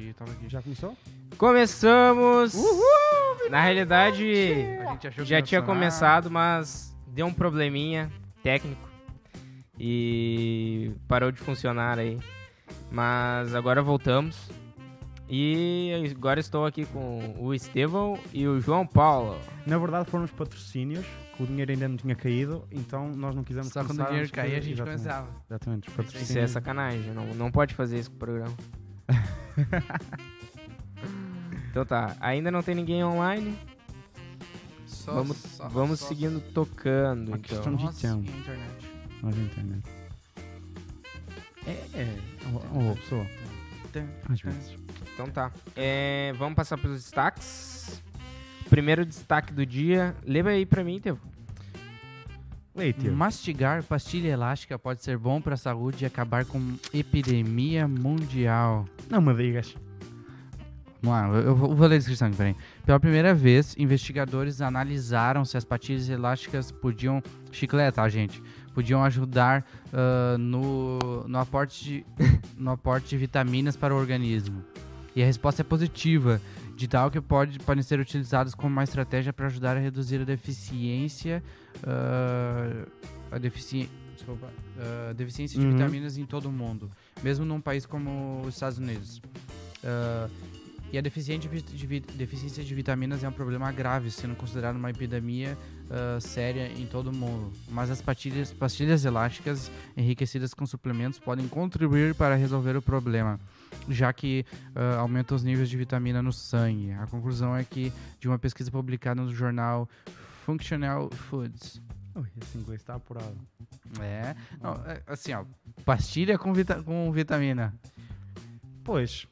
cheguei, tava aqui. Já começou? Começamos! Na realidade, A gente achou que já tinha começado, mas deu um probleminha técnico e parou de funcionar aí. Mas agora voltamos. E agora estou aqui com o Estevão e o João Paulo. Na verdade foram os patrocínios, que o dinheiro ainda não tinha caído, então nós não quisemos Só quando o dinheiro caía a gente exatamente, começava. Exatamente, os patrocínios. Isso é sacanagem, não, não pode fazer isso com o programa. então tá, ainda não tem ninguém online. Só, vamos só- vamos só- seguindo tocando, Uma então. questão de e a internet. Internet. É, é. Uma boa pessoa. Às vezes. Então tá. É, vamos passar pelos destaques. Primeiro destaque do dia. Lembra aí pra mim, Teu. Leite. Mastigar pastilha elástica pode ser bom para a saúde e acabar com epidemia mundial. Não me digas. Vamos lá, eu vou, ler a descrição aqui, peraí. Pela primeira vez, investigadores analisaram se as pastilhas elásticas podiam. Chiclete, tá, gente? Podiam ajudar ah, no, no, aporte de, no aporte de vitaminas para o organismo. E a resposta é positiva, de tal que pode, podem ser utilizados como uma estratégia para ajudar a reduzir a deficiência. ah, a defici desculpa, ah, deficiência de Uhum. vitaminas em todo o mundo, mesmo num país como os Estados Unidos. Ah, e a deficiência de, de deficiência de vitaminas é um problema grave, sendo considerado uma epidemia ah, séria em todo o mundo. Mas as pastilhas, pastilhas elásticas enriquecidas com suplementos podem contribuir para resolver o problema, já que ah, aumentam os níveis de vitamina no sangue. A conclusão é que de uma pesquisa publicada no jornal Functional Foods. Esse inglês está apurado. É, não, é, assim, ó, pastilha com, vita- com vitamina. Pois.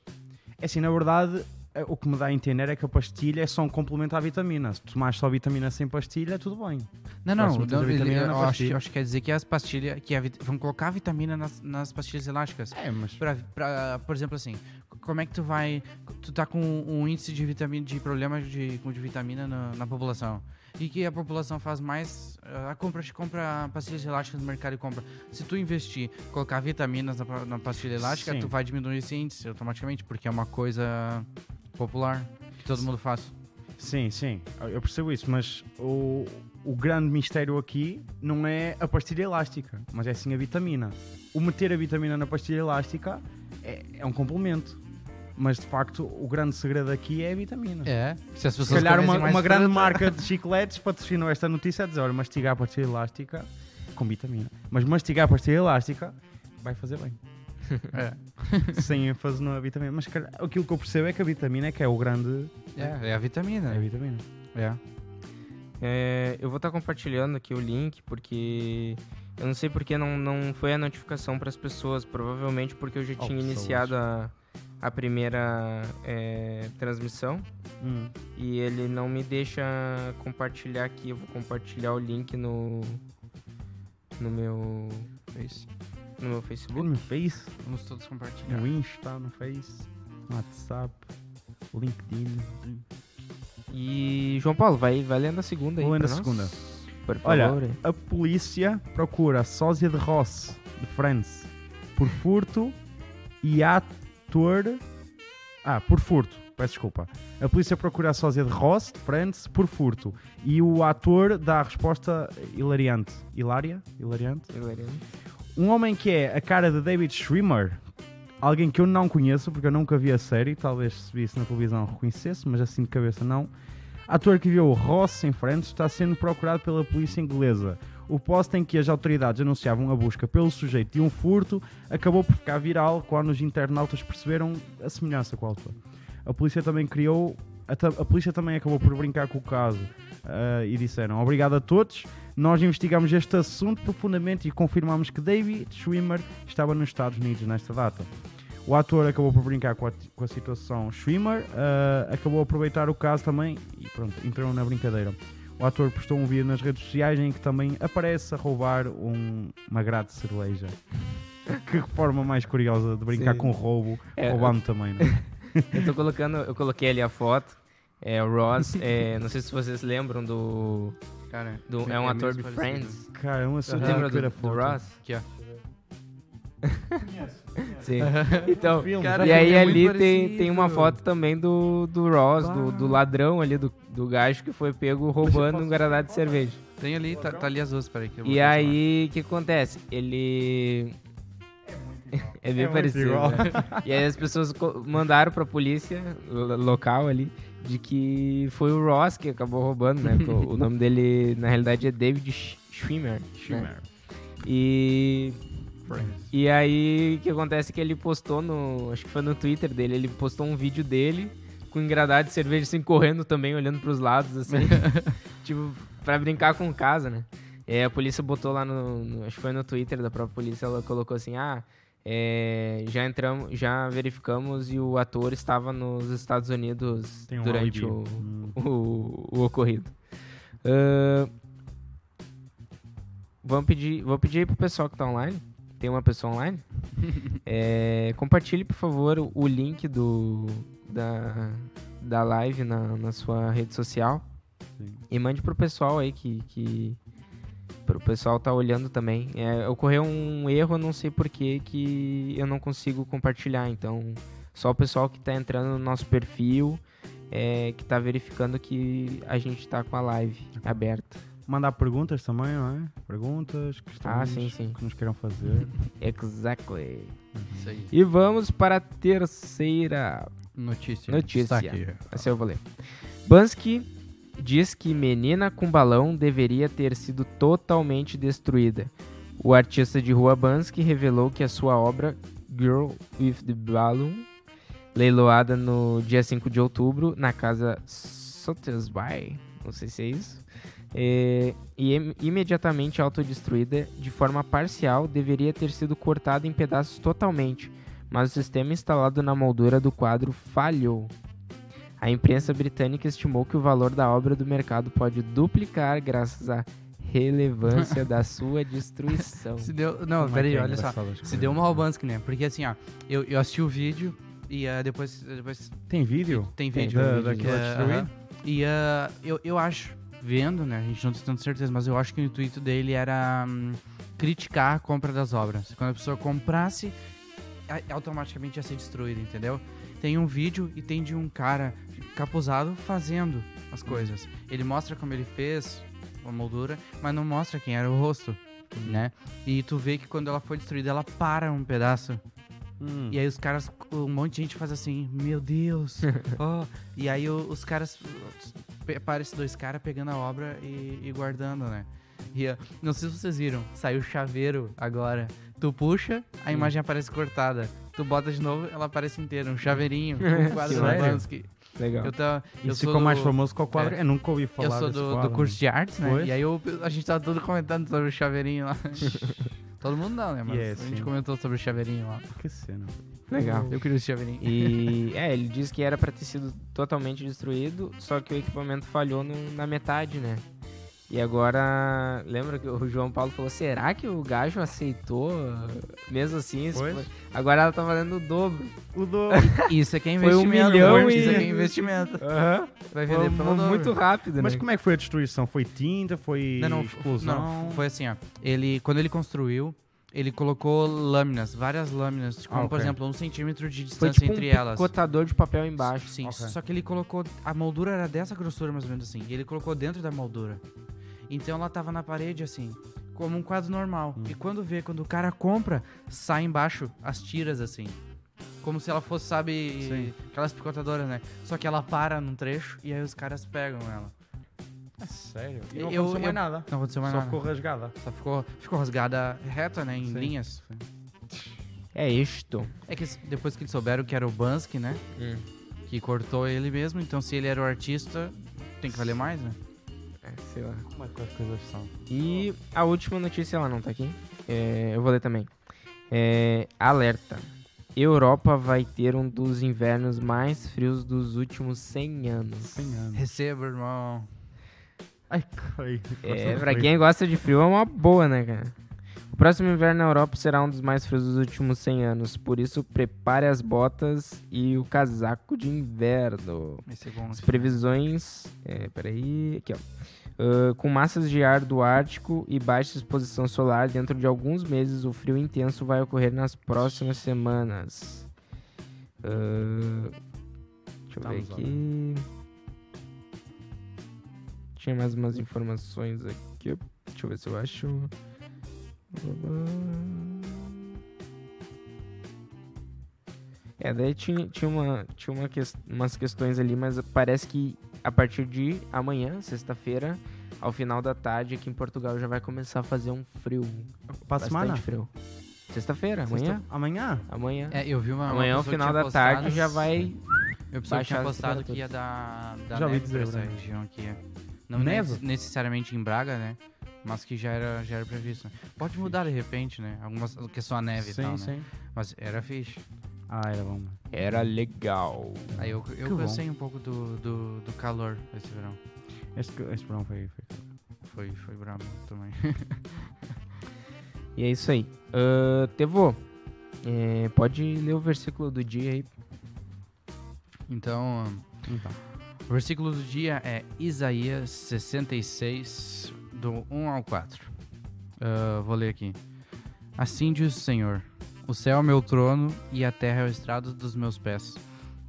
É assim, na verdade, o que me dá a entender é que a pastilha é só um complemento à vitamina. Se tomares só vitamina sem pastilha, tudo bem. Não, não, não ele- vitamina na eu acho, eu acho que quer dizer que as pastilhas. Que a vão colocar vitamina nas, nas pastilhas elásticas. É, mas. Pra, pra, por exemplo, assim, como é que tu vai. Tu tá com um índice de vitamina, de problemas de, de vitamina na, na população. E que a população faz mais. ah, compra, compra pastilhas elásticas no mercado e compra. Se tu investir, colocar vitaminas na, na pastilha elástica, Sim. tu vai diminuir esse índice automaticamente, porque é uma coisa popular que todo mundo faz. Sim, sim, eu percebo isso, mas o, o grande mistério aqui não é a pastilha elástica, mas é sim a vitamina. O meter a vitamina na pastilha elástica é, é um complemento. Mas de facto, o grande segredo aqui é a vitamina. É. Se as Se pessoas calhar uma, uma grande fruta- marca de chicletes patrocinou esta notícia a dizer: olha, mastigar a pastilha elástica com vitamina. Mas mastigar a pastilha elástica vai fazer bem. É. Sem ênfase na vitamina. Mas calhar, aquilo que eu percebo é que a vitamina é que é o grande. É, é a vitamina. É a vitamina. É. É, eu vou estar compartilhando aqui o link porque eu não sei porque não, não foi a notificação para as pessoas. Provavelmente porque eu já Oh, tinha pessoas. iniciado a, a primeira é, transmissão Hum. e ele não me deixa compartilhar aqui. Eu vou compartilhar o link no no meu Face. No meu Facebook. No Face, Vamos todos compartilhar. no Insta, no Face, no WhatsApp, LinkedIn. E João Paulo, vai, vai lendo a segunda aí. Vou lendo a nós, segunda. Por Olha, favor. A polícia procura sósia de Ross, de France, por furto e ator. Ah, por furto. Peço desculpa. A polícia procura a sósia de Ross, de France, por furto. E o ator dá a resposta hilariante. Hilária? Hilariante? Hilariante. Um homem que é a cara de David Schwimmer, alguém que eu não conheço, porque eu nunca vi a série, talvez se visse na televisão reconhecesse, mas assim de cabeça não. Ator que viu Ross em Friends está sendo procurado pela polícia inglesa. O post em que as autoridades anunciavam a busca pelo sujeito de um furto acabou por ficar viral quando os internautas perceberam a semelhança com o autor. A polícia também criou. A, a polícia também acabou por brincar com o caso ah, e disseram: Obrigado a todos. Nós investigamos este assunto profundamente e confirmamos que David Schwimmer estava nos Estados Unidos nesta data. O ator acabou por brincar com a, com a situação Schwimmer, ah, acabou a aproveitar o caso também e pronto, entrou na brincadeira. O ator postou um vídeo nas redes sociais em que também aparece a roubar um, uma grade de cerveja. que forma mais curiosa de brincar Sim. com roubo, É, roubando também, né? Eu tô colocando, eu coloquei ali a foto. É o Ross, é, não sei se vocês lembram do, Cara, do é um ator de. Friends. Cara, é uma lembra do, do. Ross? Aqui, ó. Sim. Então. Cara, e aí é ali tem, parecido. tem uma foto também do, do Ross, do, do ladrão ali, do, do gajo que foi pego roubando um guaraná de cerveja. Tem ali, tá, tá ali as duas, peraí. que eu vou E aí, o que acontece? Ele... É bem É parecido. né? E aí as pessoas mandaram pra polícia lo- local ali de que foi o Ross que acabou roubando, né? O nome dele, na realidade, é David Sch- Schwimmer. né? E... E aí, o que acontece é que ele postou no... Acho que foi no Twitter dele. Ele postou um vídeo dele com engradado de cerveja, assim, correndo também, olhando pros lados, assim. tipo, pra brincar com casa, né? É, a polícia botou lá no, no- Acho que foi no Twitter da própria polícia, ela colocou assim, ah... é, já entramos, já verificamos e o ator estava nos Estados Unidos um durante o, Hum. o, o ocorrido. Ahn, vamos pedir, vou pedir aí pro pessoal que tá online. Tem uma pessoa online? É, compartilhe, por favor, o- o link do, da, da live na, na sua rede social. Sim. E mande pro pessoal aí que. que pro pessoal tá olhando também. É, ocorreu um erro, eu não sei porquê, que eu não consigo compartilhar. Então, só o pessoal que tá entrando no nosso perfil, é, que tá verificando que a gente tá com a live aberta. Mandar perguntas também, não é? Perguntas, questões Ah, sim, sim. que nos queiram fazer. Exactly. Isso aí. E vamos para a terceira Notícia. Notícia. Essa eu vou ler. Bansky diz que Menina com Balão deveria ter sido totalmente destruída. O artista de rua Bansky revelou que a sua obra Girl with the Balloon, leiloada no dia 5 de outubro na casa Sotheby's, não sei se é isso, é, e im- imediatamente autodestruída de forma parcial, deveria ter sido cortada em pedaços totalmente, mas o sistema instalado na moldura do quadro falhou. A imprensa britânica estimou que o valor da obra do mercado pode duplicar graças à relevância da sua destruição. Se deu. Não, é peraí, que é olha só. Se deu uma Albansky, né? Porque assim, ó, eu, eu assisti o vídeo e ah, depois, depois Tem vídeo? tem Tem, vídeo. Da- vídeo daquilo destruído? aham. E ah, eu, eu acho, vendo, né? A gente não tem tanta certeza, mas eu acho que o intuito dele era hum, criticar a compra das obras. Quando a pessoa comprasse, automaticamente ia ser destruída, entendeu? Tem um vídeo e tem de um cara capuzado fazendo as coisas. Ele mostra como ele fez a moldura, mas não mostra quem era o rosto, né? E tu vê que quando ela foi destruída, ela para um pedaço. Hum. E aí os caras, um monte de gente faz assim, meu Deus, ó. E aí os caras, parece dois caras pegando a obra e, e guardando, né? E, não sei se vocês viram, saiu o chaveiro agora. Tu puxa, a Hum. imagem aparece cortada. Tu bota de novo, ela aparece inteira, um chaveirinho, o quadro? Bansky. Legal. Eu, tá, eu Isso ficou mais do- famoso que o quadro. é. Eu nunca ouvi falar Eu sou do, do quadro. curso de artes, né? Pois. E aí eu- a gente tava tudo comentando sobre o chaveirinho lá. Todo mundo não, né? Mas é, a gente sim. comentou sobre o chaveirinho lá. Que cena. Legal. Eu queria esse chaveirinho. E é, ele disse que era pra ter sido totalmente destruído, só que o equipamento falhou no- na metade, né? E agora, lembra que o João Paulo falou, será que o gajo aceitou mesmo assim? Pois. foi- Agora ela tá valendo o dobro. O do... Isso aqui é Foi um investimento. milhão amor. e- Isso aqui é investimento. Vai vender Foi pelo dobro. muito rápido, Mas né? como é que foi a destruição? Foi tinta? Foi Não, não, explosão? não, foi assim, ó. Ele, quando ele construiu, ele colocou lâminas, várias lâminas, como Ah, por exemplo, um centímetro de Foi distância tipo entre um elas. picotador de papel embaixo. Sim, Ok. só que ele colocou. A moldura era dessa grossura, mais ou menos assim. E ele colocou dentro da moldura. Então ela tava na parede assim, como um quadro normal. Hum. E quando vê, quando o cara compra, sai embaixo as tiras assim. Como se ela fosse, sabe, Sim. aquelas picotadoras, né? Só que ela para num trecho e aí os caras pegam ela. É sério? E Eu- não aconteceu eu- mais nada. Não aconteceu mais Só nada. ficou rasgada. Só ficou, ficou rasgada reta, né? Em Sim. linhas. É isto. É que depois que eles souberam que era o Bansky, né? Que cortou ele mesmo, então se ele era o artista, tem que valer mais, né? É, sei lá. Como é que as coisas são? E a última notícia, ela não tá aqui. É, eu vou ler também. É, alerta. Europa vai ter um dos invernos mais frios dos últimos 100 anos. 100 anos. Receba, irmão. Ai, ai, É, pra quem gosta de frio é uma boa, né, cara? O próximo inverno na Europa será um dos mais frios dos últimos 100 anos. Por isso, prepare as botas e o casaco de inverno. Esse é bom. As previsões. É, peraí. Aqui, ó. Ah, com massas de ar do Ártico e baixa exposição solar, dentro de alguns meses o frio intenso vai ocorrer nas próximas semanas. Ah, deixa eu ver Estamos lá. aqui. Tinha mais umas informações aqui. Deixa eu ver se eu acho. É, daí tinha, tinha, uma, tinha uma ques- umas questões ali, mas parece que a partir de amanhã, sexta-feira, ao final da tarde, aqui em Portugal já vai começar a fazer um frio. Para a bastante semana? frio. Sexta-feira, amanhã? Sexta- Amanhã? Amanhã. É, eu vi uma. amanhã, ao final da tarde, já vai. Eu que tinha postado que ia dar, dar Já neve dizer, pra essa Bruno. região aqui. é. Não Neve? nece- necessariamente em Braga, né? Mas que já era, já era previsto. né? Pode mudar de repente, né? Algumas que é só a neve sim, e tal, né? sim. Mas era fixe. Ah, era bom. Era legal. Aí eu, eu bom. cansei um pouco do, do, do calor esse verão. Este, este verão foi, foi. Foi, foi brabo também. E é isso aí. Ah, Tevô, é, pode ler o versículo do dia aí. Então, Então. o versículo do dia é Isaías 66, do 1 ao 4. Ah, vou ler aqui. Assim diz o Senhor: O céu é meu trono e a terra é o estrado dos meus pés.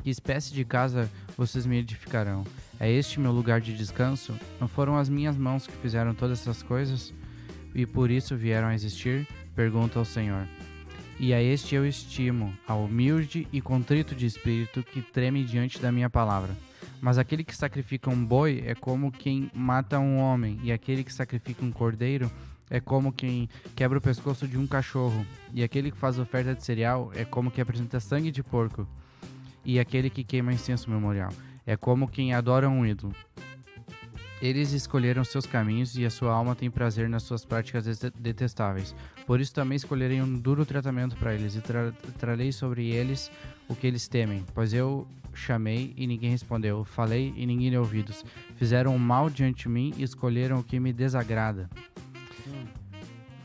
Que espécie de casa vocês me edificarão? É este meu lugar de descanso? Não foram as minhas mãos que fizeram todas essas coisas? E por isso vieram a existir? Pergunta ao Senhor. E a este eu estimo, ao humilde e contrito de espírito que treme diante da minha palavra. Mas aquele que sacrifica um boi é como quem mata um homem, e aquele que sacrifica um cordeiro é como quem quebra o pescoço de um cachorro, e aquele que faz oferta de cereal é como que apresenta sangue de porco, e aquele que queima incenso memorial é como quem adora um ídolo. Eles escolheram seus caminhos e a sua alma tem prazer nas suas práticas dete- detestáveis. Por isso também escolherei um duro tratamento para eles e tra trarei sobre eles o que eles temem. Pois eu chamei e ninguém respondeu, falei e ninguém deu ouvidos. Fizeram mal diante de mim e escolheram o que me desagrada.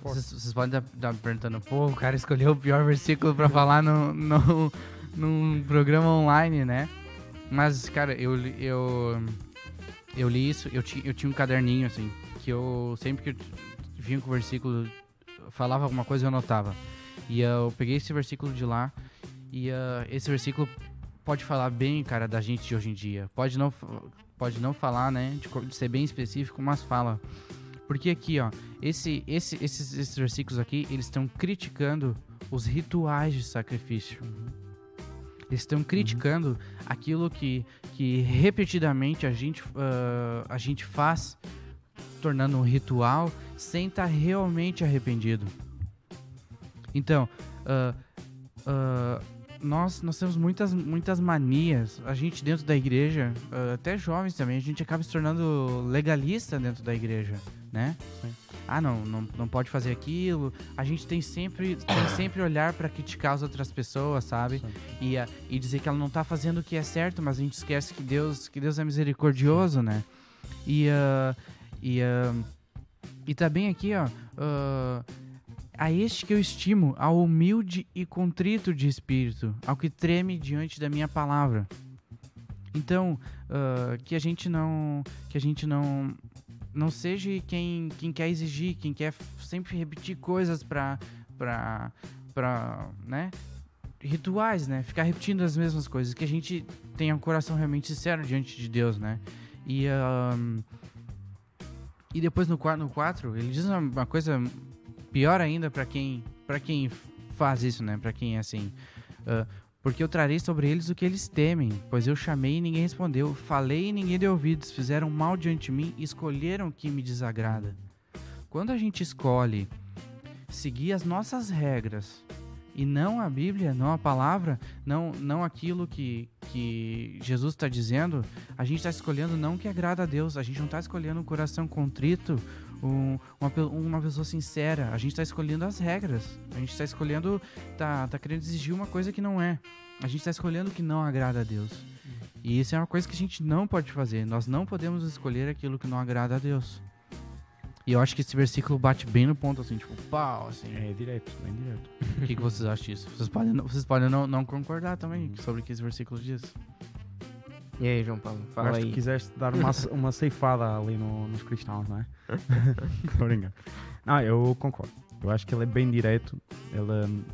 Vocês, vocês podem estar me perguntando, pô, o cara escolheu o pior versículo pra falar no, no, num programa online, né? Mas, cara, eu, eu, eu li isso, eu, ti, eu tinha um caderninho, assim, que eu sempre que eu vinha com o versículo, falava alguma coisa eu anotava. E eu peguei esse versículo de lá, e ah, esse versículo pode falar bem, cara, da gente de hoje em dia. Pode não, pode não falar, né, de, de ser bem específico, mas fala. Porque aqui, ó, esse, esse, esses, esses versículos aqui, eles estão criticando os rituais de sacrifício. Eles estão criticando aquilo que, que repetidamente a gente, ah, a gente faz, tornando um ritual, sem estar realmente arrependido. Então, ah, ah, nós, nós temos muitas, muitas manias. A gente dentro da igreja, até jovens também, a gente acaba se tornando legalista dentro da igreja, né? Sim. Ah, não, não, não pode fazer aquilo. A gente tem sempre, tem sempre olhar para criticar as outras pessoas, sabe? Sim. E, ah, e dizer que ela não tá fazendo o que é certo, mas a gente esquece que Deus, que Deus é misericordioso, né? E, ah, e, ah, e também aqui, ó, ah, a este que eu estimo, ao humilde e contrito de espírito, ao que treme diante da minha palavra. Então, ah, que a gente não, que a gente não, não seja quem, quem quer exigir, quem quer sempre repetir coisas para, para, para, né? Rituais, né? Ficar repetindo as mesmas coisas, que a gente tenha um coração realmente sincero diante de Deus, né? E ahn, e depois no 4, no 4 ele diz uma, coisa pior ainda para quem para quem faz isso, né? Para quem é assim, ah, porque eu trarei sobre eles o que eles temem, pois eu chamei e ninguém respondeu, falei e ninguém deu ouvidos, fizeram mal diante de mim e escolheram o que me desagrada. Quando a gente escolhe seguir as nossas regras e não a Bíblia, não a palavra, não, não aquilo que, que Jesus está dizendo, a gente está escolhendo não o que agrada a Deus, a gente não está escolhendo um coração contrito, um- uma, uma pessoa sincera, a gente está escolhendo as regras, a gente está escolhendo, tá, tá querendo exigir uma coisa que não é, a gente está escolhendo o que não agrada a Deus. E isso é uma coisa que a gente não pode fazer, nós não podemos escolher aquilo que não agrada a Deus. E eu acho que esse versículo bate bem no ponto, assim, tipo, pau, assim. É direto, bem direto. O que, que vocês acham disso? Vocês podem, vocês podem não, não concordar também sobre o que esse versículo diz. E aí, João Paulo, fala Acho aí. que quiseste dar uma, uma ceifada ali no- nos cristãos, não é? Brincando. Não, eu concordo. Eu acho que ele é bem direto. Ele,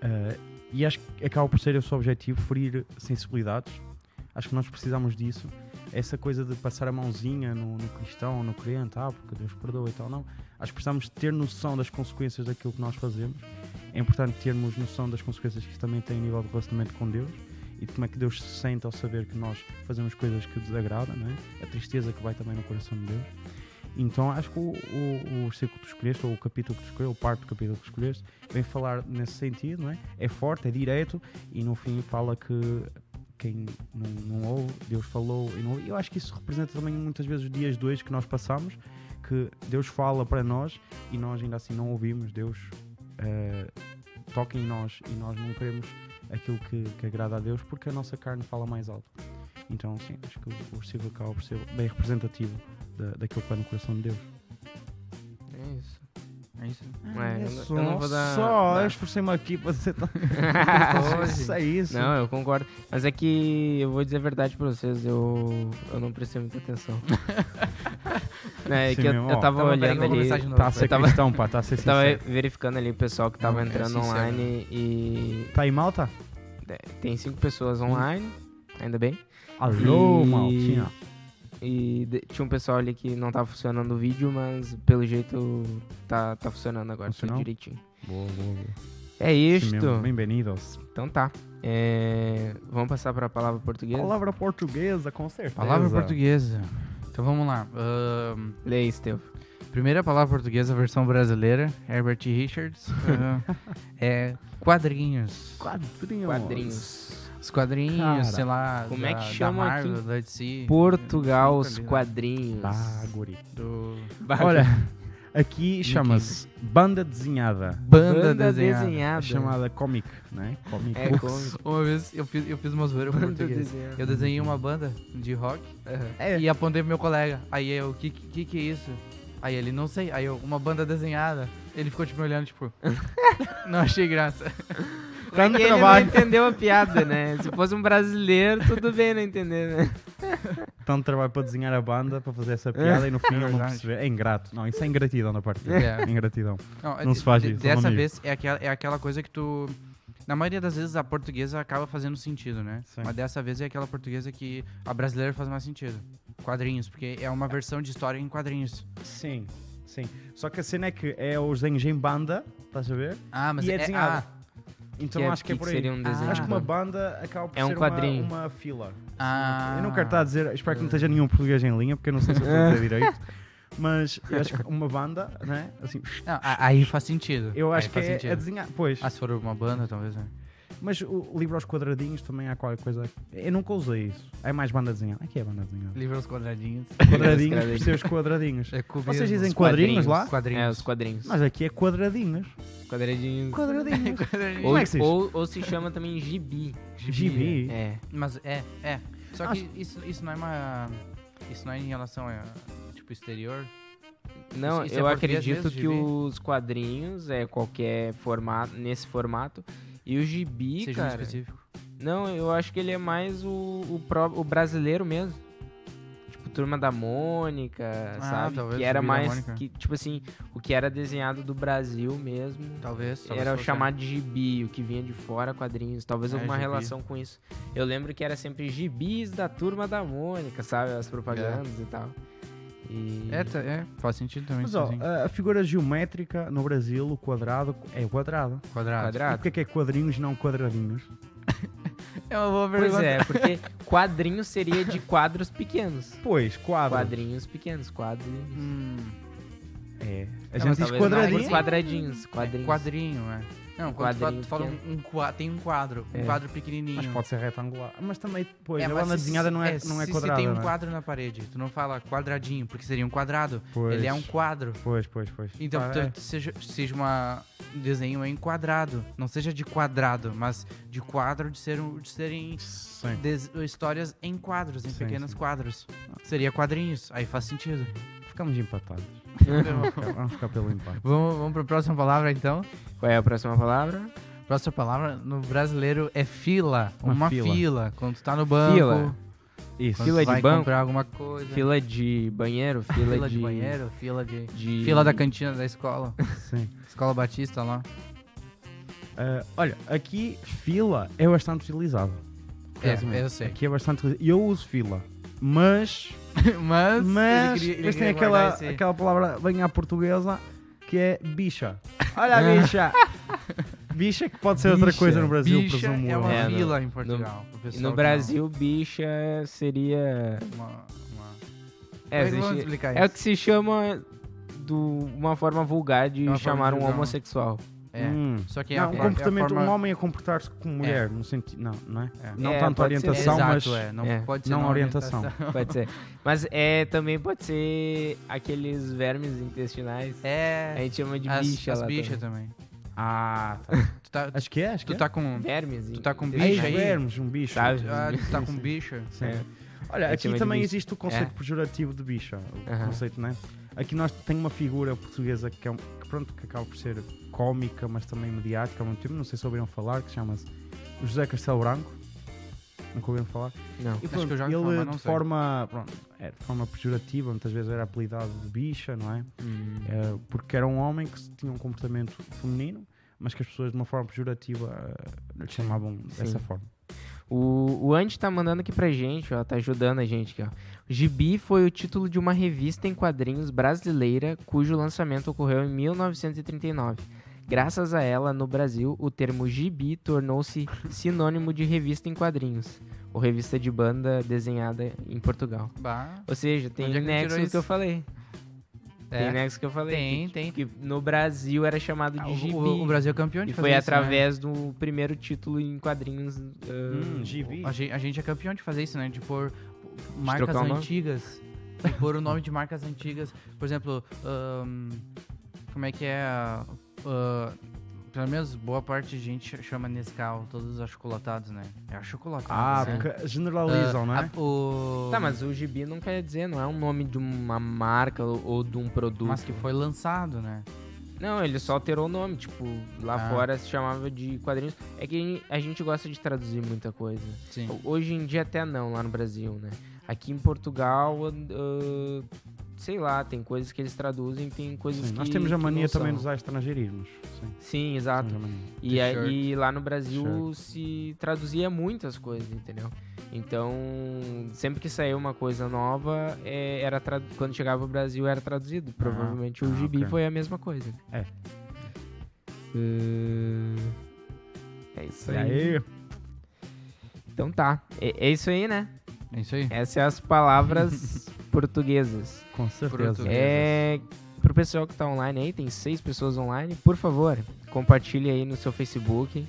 eh, e acho que acaba por ser o seu objetivo ferir sensibilidades. Acho que nós precisamos disso. Essa coisa de passar a mãozinha no, no cristão, no crente, ah, porque Deus perdoa e tal, não. Acho que precisamos ter noção das consequências daquilo que nós fazemos. É importante termos noção das consequências que isso também tem a nível de relacionamento com Deus e como é que Deus se sente ao saber que nós fazemos coisas que o desagradam, não é? a tristeza que vai também no coração de Deus. Então acho que o, o, o versículo que tu escolheste, ou o capítulo que tu escolheste, ou parte do capítulo que escolheste, vem falar nesse sentido, não é? É forte, é direto e no fim fala que quem não, não ouve, Deus falou e não ouve. Eu acho que isso representa também muitas vezes os dias dois que nós passamos, que Deus fala para nós e nós ainda assim não ouvimos, Deus eh, toca em nós e nós não queremos aquilo que, que agrada a Deus porque a nossa carne fala mais alto. Então, sim, acho que o, o versículo acaba por ser bem representativo da, daquilo que vai no coração de Deus. É isso. É isso. É, eu, só, não- eu não vou dar. só dar- eu esforcei-me aqui para ser tão. Hoje. Isso é isso. Não, eu concordo. Mas é que eu vou dizer a verdade pra vocês, eu, eu não prestei muita atenção. É Sim que eu, eu tava Então, olhando ali. a ser Eu tava- cristão, pá, a ser Eu tava verificando ali o pessoal que tava Não, é entrando sincero. online e Está aí, malta? é, tem cinco pessoas online, ainda bem. Alô, E- maltinha. E de- tinha um pessoal ali que não tava funcionando o vídeo, mas pelo jeito tá, tá funcionando agora, tudo direitinho. Boa, boa, boa. É isto. Bem-vindos. Então tá. É, Vamos passar pra palavra portuguesa? Palavra portuguesa, com certeza. Palavra portuguesa. Então vamos lá. Ahn, Lê aí, Estevão. primeira palavra portuguesa, versão brasileira, Herbert Richards. aham, é quadrinhos. Quadrinhos. Quadrinhos. Os quadrinhos, Cara, sei lá. como da, é que da chama aqui Marvel, da DC. Portugal, os quadrinhos. Ah, guri. Do... Olha, aqui chama-se Banda Desenhada. Banda, Banda desenhada. É desenhada. chamada comic, né? Comic É, books. cômico. Uma vez eu fiz, eu fiz uma zoeira com português. desenhada. Eu desenhei uma banda de rock É. e apontei pro meu colega. Aí eu, o que, que que é isso? Aí ele, não sei. Aí eu, uma banda desenhada. Ele ficou tipo me olhando, tipo. não achei graça. É Tanto que ele não trabalho. entendeu a piada, né? Se fosse um brasileiro, tudo bem não entender, né? Tanto trabalho para desenhar a banda, para fazer essa piada e no fim É não perceber. É ingrato. Não, isso é ingratidão da parte dele. É. É ingratidão. Não, Não se faz isso, Dessa não vez é aquela, é aquela coisa que tu. Na maioria das vezes a portuguesa acaba fazendo sentido, né? Sim. Mas dessa vez é aquela portuguesa que a brasileira faz mais sentido. Quadrinhos, porque é uma versão de história em quadrinhos. Sim, sim. Só que a cena é que é os desenhos em banda, estás a ver? Ah, mas E é desenhado. ah, Então Que é- acho que é por aí. seria um desenho Acho que uma de banda acaba por É um ser quadrinho. Uma, uma fila. ah, Eu não quero estar a dizer, espero que não esteja nenhum português em linha, porque eu não sei se eu estou a dizer direito. Mas eu acho que uma banda, né? Assim, Não, aí faz sentido. eu acho Aí que é, sentido. é desenhar. Pois, Ah, se for uma banda, talvez, né? Mas o livro aos quadradinhos também há qualquer coisa. Eu nunca usei isso. É mais banda desenhada. Aqui é banda desenhada. Livros quadradinhos. Quadradinhos por quadradinhos. ser os quadradinhos. É cubismo. Vocês dizem Os quadrinhos lá? quadrinhos. É, os quadrinhos. Mas aqui é quadradinhos. Quadradinhos. Quadradinhos. Quadradinhos. Ou, Como é ou, ou se chama também gibi. Gibi. É. Mas é, é. Só Acho- que isso, isso não é uma. Isso não é em relação a. Tipo, exterior. Não, Isso- isso é eu português acredito mesmo, que gibi? os quadrinhos é qualquer formato, nesse formato. E o gibi, seja um cara. específico. Não, eu acho que ele é mais o, o, pró- o brasileiro mesmo. Tipo, Turma da Mônica, Ah, sabe? talvez, que era mais. Que, tipo assim, o que era desenhado do Brasil mesmo. Talvez. talvez Era o chamado de gibi, o que vinha de fora, quadrinhos. Talvez É, alguma gibi. relação com isso. Eu lembro que era sempre gibis da turma da Mônica, sabe? As propagandas e tal. E... É, tá- é, faz sentido também. Mas ó, assim. a, figura geométrica no Brasil, o quadrado, é quadrado. Quadrado. E quadrado. porquê que é quadrinhos, não quadradinhos? É uma boa Pois é, porque quadrinho seria de quadros pequenos. Pois, quadro. Quadrinhos pequenos, quadrinhos. Hum, É. A Não, gente mas diz não quadradinho. quadradinhos. é, Quadrinhos. quadrinho, é. Não, quando tu fala, tu fala um, um qua- tem um quadro, um É. quadro pequenininho. Mas pode ser retangular. Mas também, pois, É, a se- desenhada não é, se- não é se, quadrada. Se tem um né? quadro na parede, tu não fala quadradinho, porque seria um quadrado. Pois. Ele é um quadro. Pois, pois, pois. Então, Ah, tu- é. seja, seja uma um desenho em quadrado. Não seja de quadrado, mas de quadro de, ser, de serem des- histórias em quadros, em Sim, pequenos sim. quadros. Seria quadrinhos, aí faz sentido. Ficamos empatados. Vamos ficar- Vamos ficar pelo empate. vamos, vamos para a próxima palavra então. Qual é a próxima palavra? Próxima palavra no brasileiro é fila. Uma Uma, fila. fila. Quando tu tá no banco. Fila. Isso. Fila de vai banco, comprar alguma coisa. Fila de banheiro, fila, fila de, banheiro, fila de... de- Fila da cantina da escola. Sim. Escola Batista lá. Ah, olha, aqui fila é bastante utilizado. É, eu sei. Aqui é bastante utilizado. E eu uso fila. Mas, mas... mas, ele queria- ele depois tem aquela, aquela palavra bem à portuguesa que é bicha. Olha a bicha! bicha que pode ser outra Bicha. coisa no Brasil, Bicha presumo é eu. uma É, no- vila em Portugal. no que Brasil, bicha seria. não- Uma, uma... É, é existe- é o que se chama de uma forma vulgar de É chamar um um- homossexual. É. Hum. Só que é Não, a, é a comportamento, forma... um homem a comportar-se como mulher, no sentido. Não, não é? É. Não É, tanto orientação, Exato, mas. é. Não é. pode ser Não na orientação. Pode ser. Mas é, também pode ser aqueles vermes intestinais. A É. gente chama de As, bicha as lá bichas também. também. Ah, tá. Tu tá, Acho que é, acho que tu é. tá com... Vermes. Tu tá com intestinais. aí? vermes, um bicho. Sabe? Ah, tu tá com bicha. Sim. É. Olha, A aqui também bicho. existe o conceito É. pejorativo de bicha. O conceito, não é? Aqui nós tem uma figura portuguesa que, é um, que, pronto, que acaba por ser cómica, mas também mediática ao mesmo tempo. Não sei se ouviram falar, que chama-se José Castelo Branco. Nunca ouviram falar? Não. E Acho pronto, que eu já ouvi ele falar, de forma, pronto, é, de forma pejorativa, muitas vezes era apelidado de bicha, não é? Hum. É, porque era um homem que tinha um comportamento feminino, mas que as pessoas de uma forma pejorativa eh, lhe chamavam dessa Sim. forma. O, o Andy tá mandando aqui pra gente, ó, tá ajudando a gente aqui, ó. Gibi foi o título de uma revista em quadrinhos brasileira cujo lançamento ocorreu em 1939. Graças a ela, no Brasil, o termo gibi tornou-se sinônimo de revista em quadrinhos, ou revista de banda desenhada em Portugal. Bah. Ou seja, tem Onde é que nexo que isso? eu falei. Tem É. nexo que eu falei. Tem, que, tem. que no Brasil era chamado Ah, de o- gibi. o, o Brasil é campeão de E fazer foi isso, através do primeiro título em quadrinhos. Hum, ah, gibi. Né? A, gente, a gente é campeão de fazer isso, né? De pôr marcas o nome? antigas. De pôr o nome de marcas antigas. Por exemplo, ahn, como é que é? Ah, pelo menos boa parte de gente chama Nescau, todos os achocolatados, né? É achocolatado. Ah, né? porque generalizam, Ah, não é? a- o... Tá, mas o gibi não quer dizer, não é um nome de uma marca ou, de um produto. Mas que foi lançado, né? Não, ele só alterou o nome, tipo, lá Ah. fora se chamava de quadrinhos. É que a gente gosta de traduzir muita coisa. Sim. Hoje em dia até não, lá no Brasil, né? Aqui em Portugal, ah, sei lá, tem coisas que eles traduzem, tem coisas Sim, que nós temos a mania também de usar estrangeirismos. Sim, Sim, exato. E, aí, e lá no Brasil se traduzia muitas coisas, entendeu? Então, sempre que saía uma coisa nova, é, era trad- quando chegava o Brasil era traduzido. Provavelmente o ah, gibi ok. foi a mesma coisa. É. Uh, É isso aí. aí? Então tá. É, é isso aí, né? É isso aí. Essas são as palavras portuguesas. Com certeza. É, pro pessoal que tá online aí, tem seis pessoas online, por favor, compartilhe aí no seu Facebook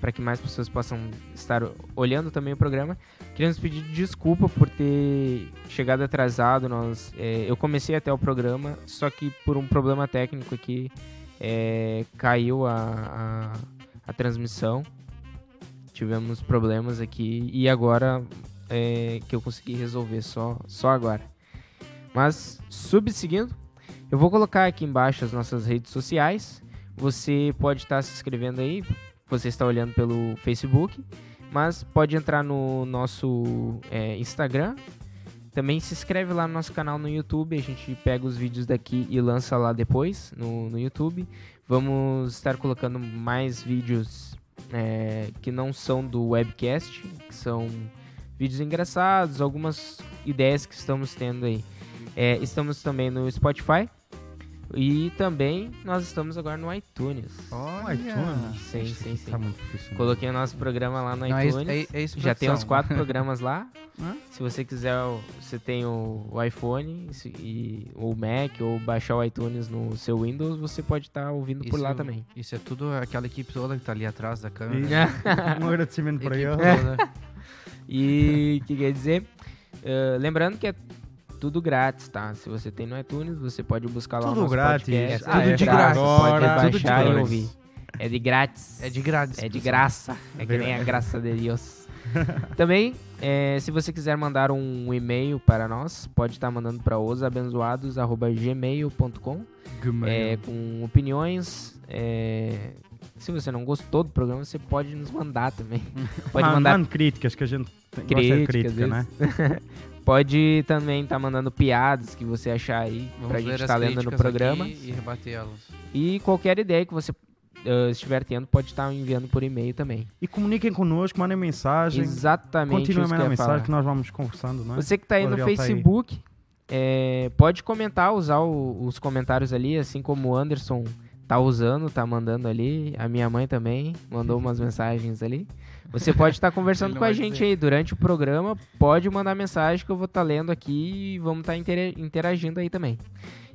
para que mais pessoas possam estar olhando também o programa. Queremos pedir desculpa por ter chegado atrasado. Nós, é, eu comecei até o programa, só que por um problema técnico aqui é, caiu a, a, a transmissão. Tivemos problemas aqui e agora é, que eu consegui resolver só, só agora. Mas, subseguindo, eu vou colocar aqui embaixo as nossas redes sociais. Você pode estar se inscrevendo aí, você está olhando pelo Facebook, mas pode entrar no nosso é, Instagram. Também se inscreve lá no nosso canal no YouTube, a gente pega os vídeos daqui e lança lá depois no, no YouTube. Vamos estar colocando mais vídeos é, que não são do webcast, que são vídeos engraçados, algumas ideias que estamos tendo aí. É, estamos também no Spotify e também nós estamos agora no iTunes. Olha. iTunes. Sim, sim, sim. Tá muito profissional. Coloquei o nosso programa lá no Não, é isso, iTunes. é, é isso Já tem uns quatro programas lá. Se você quiser, você tem o, o iPhone se- e, ou o Mac, ou baixar o iTunes no seu Windows, você pode estar ouvindo por lá Isso- também. Isso é tudo aquela equipe toda que tá ali atrás da câmera. Isso. um agradecimento para toda. E o que quer dizer? eh, lembrando que é tudo grátis, tá? Se você tem no iTunes, você pode buscar lá Tudo o nosso grátis. podcast. Ah, é de graça. Pode tudo baixar e ouvir. É de grátis. É de grátis. É de graça. É que nem a graça de Deus. Também, eh, se você quiser mandar um e-mail para nós, pode estar mandando para osabenzoados.gmail.com é, com opiniões, é, Se você não gostou do programa, você pode nos mandar também. Pode Man- mandar críticas, que a gente tem- gosta de críticas, crítica, né? Pode também estar mandando piadas que você achar aí Vamos pra gente estar lendo no programa. E rebater elas. E qualquer ideia que você eh, estiver tendo, pode estar enviando por e-mail também. E comuniquem connosco, mandem mensagem. Exatamente Continuem ia mensagem falar. que nós vamos conversando, não é? Você que tá aí O no Adriel tá aí. Facebook, eh, pode comentar, usar o- os comentários ali, assim como o Anderson tá usando, tá mandando ali. A minha mãe também mandou umas mensagens ali. Você pode estar conversando Ele não com a gente dizer. aí durante o programa. Pode mandar mensagem que eu vou estar lendo aqui e vamos estar interagindo aí também.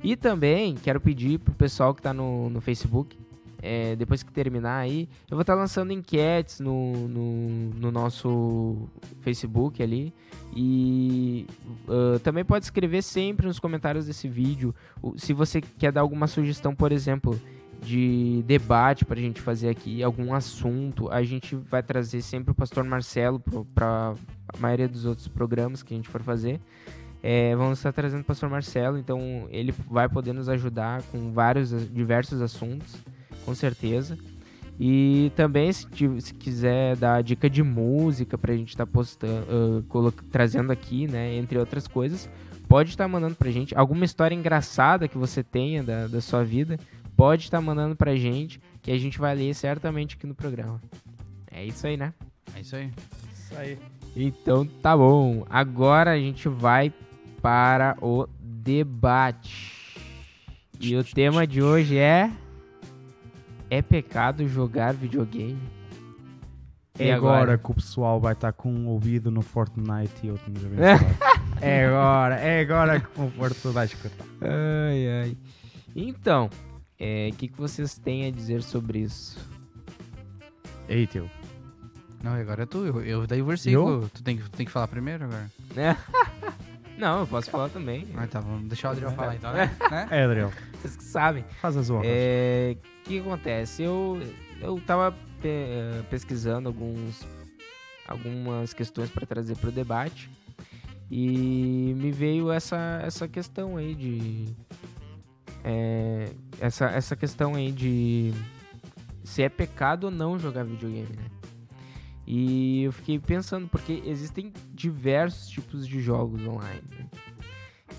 E também quero pedir pro pessoal que tá no, no Facebook, eh, depois que terminar aí, eu vou estar lançando enquetes no, no, no nosso Facebook ali. E ah, também pode escrever sempre nos comentários desse vídeo. Se você quer dar alguma sugestão, por exemplo, de debate pra gente fazer aqui, algum assunto, a gente vai trazer sempre o pastor Marcelo para a maioria dos outros programas que a gente for fazer. É, vamos estar trazendo o pastor Marcelo, então ele vai poder nos ajudar com vários, diversos assuntos, com certeza. E também, se, se quiser dar dica de música pra gente estar postando, ah, colo- trazendo aqui, né, entre outras coisas, pode estar mandando pra gente. Alguma história engraçada que você tenha da, da sua vida, pode estar mandando pra gente, que a gente vai ler certamente aqui no programa. É isso aí, né? É isso aí. Isso aí. Então tá bom. Agora a gente vai para o debate. E o tema de hoje é É pecado jogar videogame? É E agora que o pessoal vai estar com um ouvido no Fortnite e outro nos abençoar. é agora, é agora que o Porto vai escutar. Ai, ai. Então, é, o que, que vocês têm a dizer sobre isso? Ei, teu. Não, agora é tu. Eu, eu daí o versículo. Tu tem, que- tem que falar primeiro agora. Não, eu posso falar também. Ah, tá. Vamos deixar o Adriel falar então, né? Né? É, Adriel, Vocês que sabem. faz as honras. É, O que acontece? Eu, eu tava pe- eh, pesquisando alguns, algumas questões para trazer para o debate e me veio essa, essa questão aí de. É, essa, essa questão aí de se é pecado ou não jogar videogame, né? E eu fiquei pensando, porque existem diversos tipos de jogos online. né?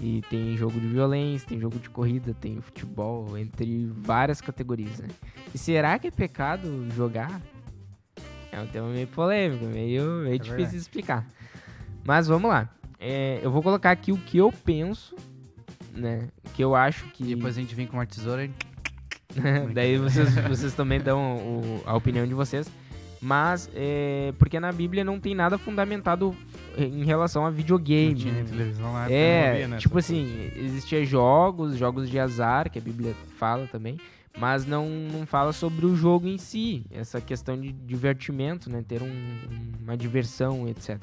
E tem jogo de violência, tem jogo de corrida, tem futebol, entre várias categorias, né? E será que é pecado jogar? É um tema meio polêmico, meio, meio difícil verdade. de explicar. Mas vamos lá. É, eu vou colocar aqui o que eu penso, né? Que eu acho que. Depois a gente vem com uma tesoura e... Daí vocês, vocês também dão o- a opinião de vocês. Mas, é, porque na Bíblia não tem nada fundamentado em relação a videogame. Não tinha televisão lá. É, havia, né, tipo assim, existia jogos, jogos de azar, que a Bíblia fala também, mas não, não fala sobre o jogo em si, essa questão de divertimento, né, ter um- uma diversão, etc.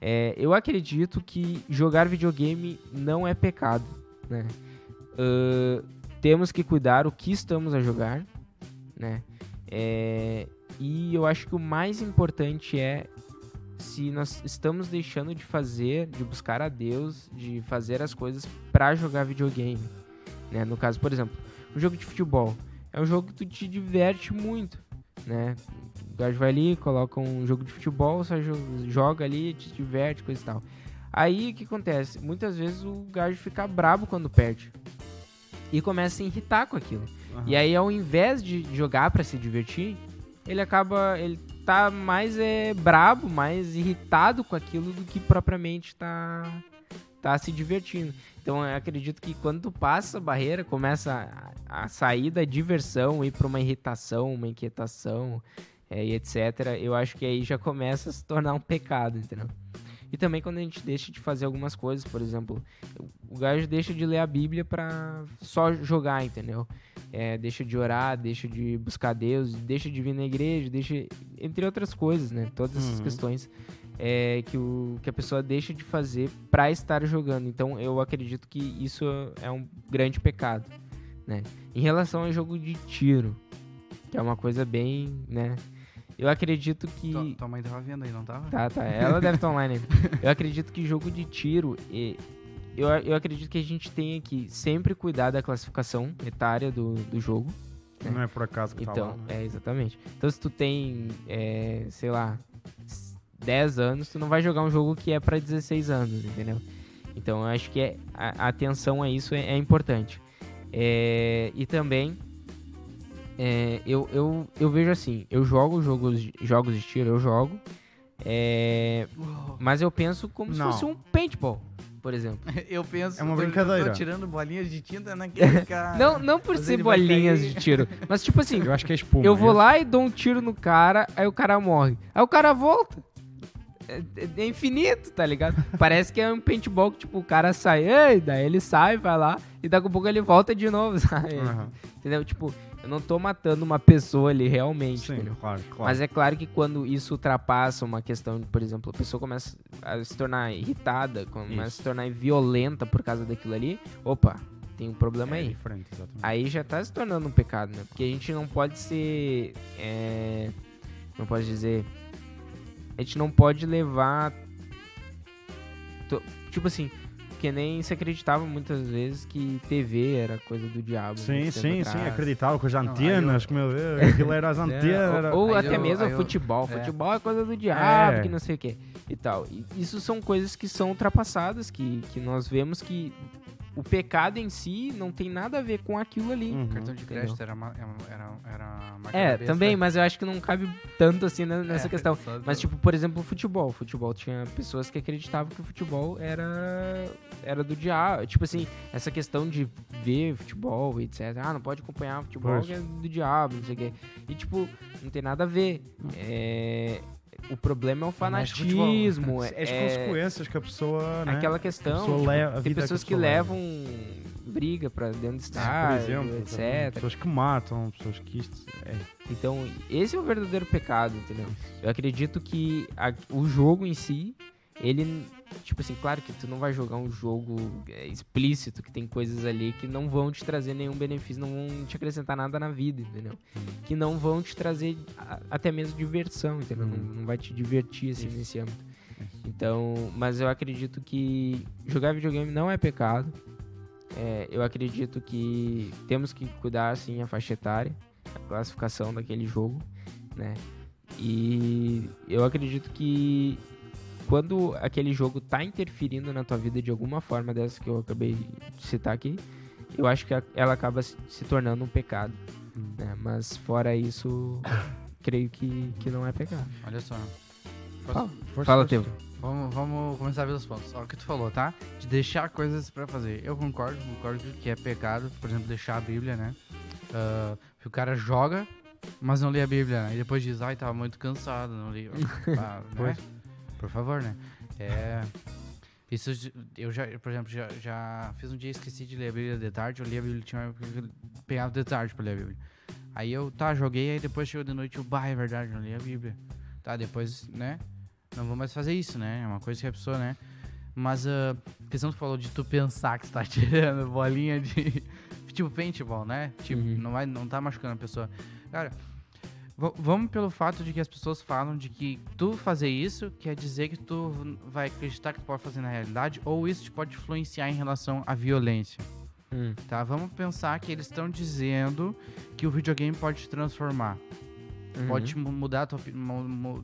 É, eu acredito que jogar videogame não é pecado, né? Ahn, temos que cuidar o que estamos a jogar, né? É, e eu acho que o mais importante é se nós estamos deixando de fazer, de buscar a Deus, de fazer as coisas pra jogar videogame, né? No caso, por exemplo, o jogo de futebol é um jogo que tu te diverte muito, né? O gajo vai ali, coloca um jogo de futebol, só jo- joga ali, te diverte, coisa e tal. Aí o que acontece? Muitas vezes o gajo fica brabo quando perde e começa a se irritar com aquilo. Aham. E aí, ao invés de jogar pra se divertir, ele acaba. Ele tá mais é, brabo, mais irritado com aquilo do que propriamente tá, tá se divertindo. Então eu acredito que quando tu passa a barreira, começa a, a sair da diversão, ir pra uma irritação, uma inquietação é, e etc. Eu acho que aí já começa a se tornar um pecado, entendeu? E também quando a gente deixa de fazer algumas coisas, por exemplo, o gajo deixa de ler a Bíblia pra só jogar, entendeu? É, deixa de orar, deixa de buscar Deus, deixa de vir na igreja, deixa. Entre outras coisas, né? Todas essas Uhum. questões é, que, o, que a pessoa deixa de fazer pra estar jogando. Então eu acredito que isso é um grande pecado, né? Em relação ao jogo de tiro, que é uma coisa bem, né? Eu acredito que. Tua, tua mãe tava vendo aí, não tava? Tá, tá. Ela deve estar online ainda. Eu acredito que jogo de tiro. e- eu, eu acredito que a gente tenha que sempre cuidar da classificação etária do, do jogo. né? Não é por acaso que tá Então, lá. né? é, exatamente. Então, se tu tem, é, sei lá, s- 10 anos, tu não vai jogar um jogo que é pra 16 anos, entendeu? Então, eu acho que é, a, a atenção a isso é, é importante. É, e também, é, eu, eu, eu vejo assim, eu jogo jogos, de- jogos de tiro, eu jogo, é, mas eu penso como Não. se fosse um paintball, por exemplo. Eu penso. É uma tô- brincadeira. Tô tirando bolinhas de tinta naquele cara. Não, não por ser bolinhas de tiro, mas tipo assim, Eu acho que é espuma. Eu vou é? lá e dou um tiro no cara, aí o cara morre. Aí o cara volta. É, é- é infinito, tá ligado? Parece que é um paintball que, tipo, o cara sai, daí ele sai, vai lá, e daqui a pouco ele volta de novo, sabe? Aham. Entendeu? Tipo, eu não tô matando uma pessoa ali realmente, Sim, claro, claro. Mas é claro que quando isso ultrapassa uma questão, por exemplo, a pessoa começa a se tornar irritada, começa a Isso. se tornar violenta por causa daquilo ali, opa, tem um problema é aí. Aí já tá se tornando um pecado, né? Porque a gente não pode ser. É, não pode dizer. A gente não pode levar. to- tipo assim, que nem se acreditava muitas vezes que TV era coisa do diabo. Sim, tempo sim, sim, atrás. acreditava com as Não, antenas, que meu Deus, aquilo era as É, antenas. era- ou ou até eu- mesmo eu- futebol. é. Futebol é coisa do diabo, É. que não sei o que e tal. E isso são coisas que são ultrapassadas, que, que nós vemos que o pecado em si não tem nada a ver com aquilo ali. Uhum. Cartão de crédito era, uma, era, era uma É, também, mas eu acho que não cabe tanto assim nessa É, questão. só- Mas, tipo, por exemplo, o futebol. O futebol tinha pessoas que acreditavam que o futebol era, era do diabo. Tipo assim, essa questão de ver futebol, etc. Ah, não pode acompanhar futebol é do diabo, não sei o quê. E, tipo, não tem nada a ver. É, o problema é o com futebol. fanatismo. É as é consequências que a pessoa, né? aquela questão. pessoa tipo, leva- tem pessoas que leva. levam briga pra dentro do Por estádio, exemplo, também, etc. pessoas que matam, pessoas que. É. Então, esse é o verdadeiro pecado, entendeu? Eu acredito que a- o jogo em si, ele. Tipo assim, claro que tu não vai jogar um jogo é, explícito, que tem coisas ali que não vão te trazer nenhum benefício, não vão te acrescentar nada na vida, entendeu? Que não vão te trazer a- até mesmo diversão, entendeu? Não, não vai te divertir assim Isso. nesse âmbito. Então, mas eu acredito que jogar videogame não é pecado. É, eu acredito que temos que cuidar assim a faixa etária, a classificação daquele jogo, né? E eu acredito que quando aquele jogo tá interferindo na tua vida de alguma forma dessa que eu acabei de citar aqui, eu acho que ela acaba se tornando um pecado, né? Mas fora isso, creio que, que não é pecado. Olha só. Fala, Força, Fala. Teu. Vamos, vamos começar pelos pontos. Ó, o que tu falou, tá? De deixar coisas pra fazer. Eu concordo, concordo que é pecado, por exemplo, deixar a Bíblia, né? Que o cara joga, mas não lê a Bíblia, né? E depois diz, ai, tava muito cansado, não li. Ah, né? Por favor, né? É. Isso eu já, por exemplo, já, já fiz um dia esqueci de ler a Bíblia de tarde, eu li a Bíblia, tinha pegava de tarde pra ler a Bíblia. Aí eu, tá, joguei, aí depois chegou de noite, eu, bah, é verdade, não li a Bíblia. Tá, depois, né? Não vou mais fazer isso, né? É uma coisa que a pessoa, né? Mas a questão que tu falou de tu pensar que tu tá tirando bolinha de. Tipo paintball, né? Tipo, Uhum. não, vai, não tá machucando a pessoa. Cara, v- vamos pelo fato de que as pessoas falam de que tu fazer isso quer dizer que tu vai acreditar que tu pode fazer na realidade, ou isso te pode influenciar em relação à violência. Hum, Tá? Vamos pensar que eles estão dizendo que o videogame pode te transformar. uhum. Pode mudar a tua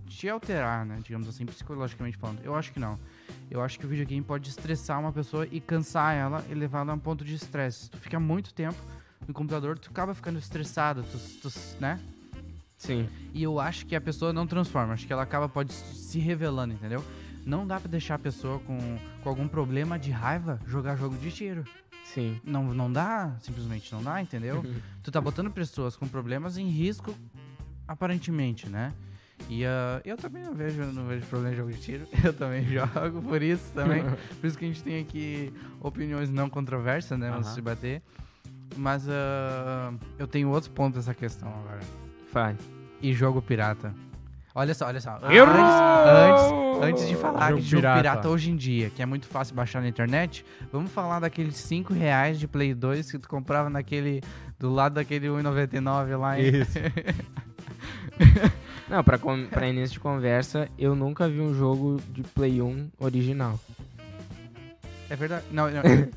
te alterar, né? Digamos assim, psicologicamente falando. Eu acho que não. Eu acho que o videogame pode estressar uma pessoa e cansar ela e levar ela a um ponto de estresse. Se tu fica muito tempo no computador, tu acaba ficando estressado, tu, tu- né? Sim. E eu acho que a pessoa não transforma, acho que ela acaba pode se revelando, entendeu? Não dá pra deixar a pessoa com, com algum problema de raiva jogar jogo de tiro. Sim. Não, não dá, simplesmente não dá, entendeu? Tu tá botando pessoas com problemas em risco, aparentemente, né? E ah, eu também não vejo, não vejo problema em jogo de tiro. Eu também jogo, por isso também. por isso que a gente tem aqui opiniões não controversas, né? Vamos Aham. se bater. Mas ah, eu tenho outros pontos dessa questão agora. Fale. E jogo pirata. Olha só, olha só. Errou! Antes, antes de falar Jogo de jogo pirata. pirata. hoje em dia, que é muito fácil baixar na internet, vamos falar daqueles 5 reais de Play 2 que tu comprava naquele. Do lado daquele 1,99 lá em. Isso. Não, pra, com- pra início de conversa, eu nunca vi um jogo de Play 1 original. É verdade. Não, não.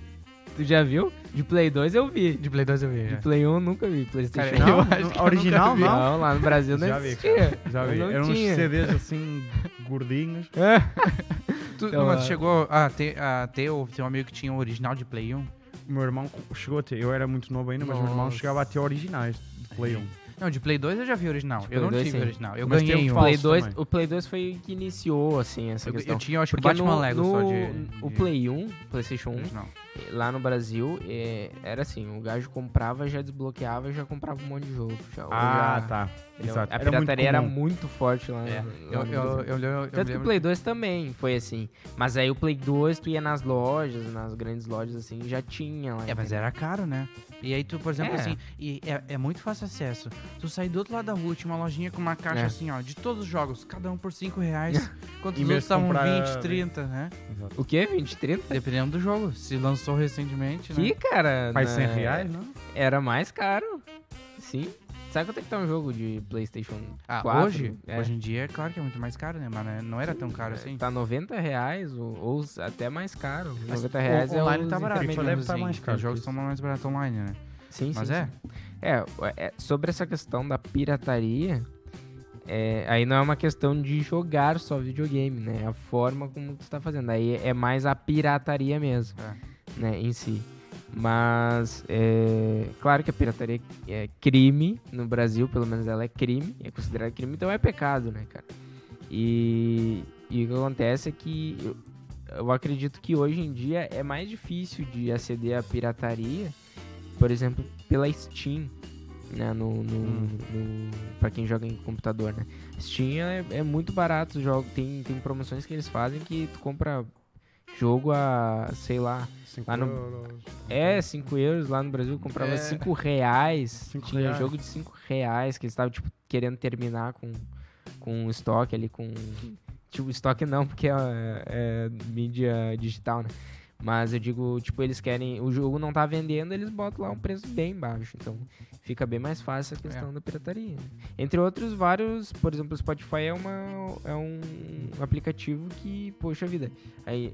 Tu já viu? De Play 2 eu vi. De Play 2 eu vi. De já. Play 1 eu nunca vi. PlayStation Cara, Não, eu nunca original vi. não. Não, lá no Brasil não Já vi, existia. Já vi. Não Eram uns tinha. CDs assim, gordinhos. É. Tu, Então, mas é. tu chegou a ter, a ter ou ter um amigo que tinha o original de Play 1? O meu irmão chegou a ter, eu era muito novo ainda, mas o meu irmão Nossa. chegava a ter originais de Play 1. Não, de Play 2 eu já vi original. Eu não Play 2, tive sim. original. Eu Mas ganhei um Play 2, também. o Play 2 foi que iniciou, assim, essa Eu, questão. eu tinha, acho que Batman no, Lego no- só de, O de Play 1, PlayStation 1, original. Lá no Brasil, é, era assim, o gajo comprava, já desbloqueava e já comprava um monte de jogo. Já, Ah, já- tá. entendeu? Exato. A Era muito pirataria era comum. muito forte lá, É, no- eu, lá no eu, eu, lembro- eu Tanto que o Play 2 também foi assim. Mas aí o Play 2, tu ia nas lojas, nas grandes lojas, assim, já tinha lá. É, mas era caro, né? E aí tu, por exemplo, É. assim, e é, é muito fácil acesso. Tu sair do outro lado da rua, tinha uma lojinha com uma caixa É. assim, ó, de todos os jogos, cada um por 5 reais, enquanto Em os vez outros estavam comprar- 20, 30, né? Exato. O quê? 20, 30? Dependendo do jogo. Se lançou recentemente, né? Que, cara? Faz na- 100 reais, não? Era mais caro. Sim. Sabe quanto é que tá um jogo de PlayStation Ah, 4? hoje? É. Hoje em dia, é claro que é muito mais caro, né? Mas né, não era tão caro assim. Tá 90 reais ou, ou até mais caro. Mas 90 o- reais é online tá barato. FIFA deve tá mais caro Os jogos estão mais baratos online, né? Sim, Mas sim, é. sim. É, é, sobre essa questão da pirataria, é, aí não é uma questão de jogar só videogame, né? É a forma como tu tá fazendo. Aí é mais a pirataria mesmo, É. né, em si. Mas, é, claro que a pirataria é crime no Brasil, pelo menos ela é crime, é considerada crime, então é pecado, né, cara? E, e o que acontece é que eu, eu acredito que hoje em dia é mais difícil de aceder à pirataria, por exemplo, pela Steam, né, no, no, Hum. no- pra quem joga em computador, né? Steam é, é muito barato, jogo tem, tem promoções que eles fazem que tu compra jogo a, sei lá, Cinco Lá no- euros. é 5 euros, lá no Brasil comprava É. 5 reais, Cinco tinha reais. jogo de 5 reais, que eles estavam, tipo, querendo terminar com, com estoque ali, com... Tipo, estoque não, porque é, é mídia digital, né? Mas eu digo, tipo, eles querem. O jogo não tá vendendo, eles botam lá um preço bem baixo. Então fica bem mais fácil a questão da pirataria. né? Entre outros, vários. Por exemplo, o Spotify é, uma, é um aplicativo que, poxa vida. Aí,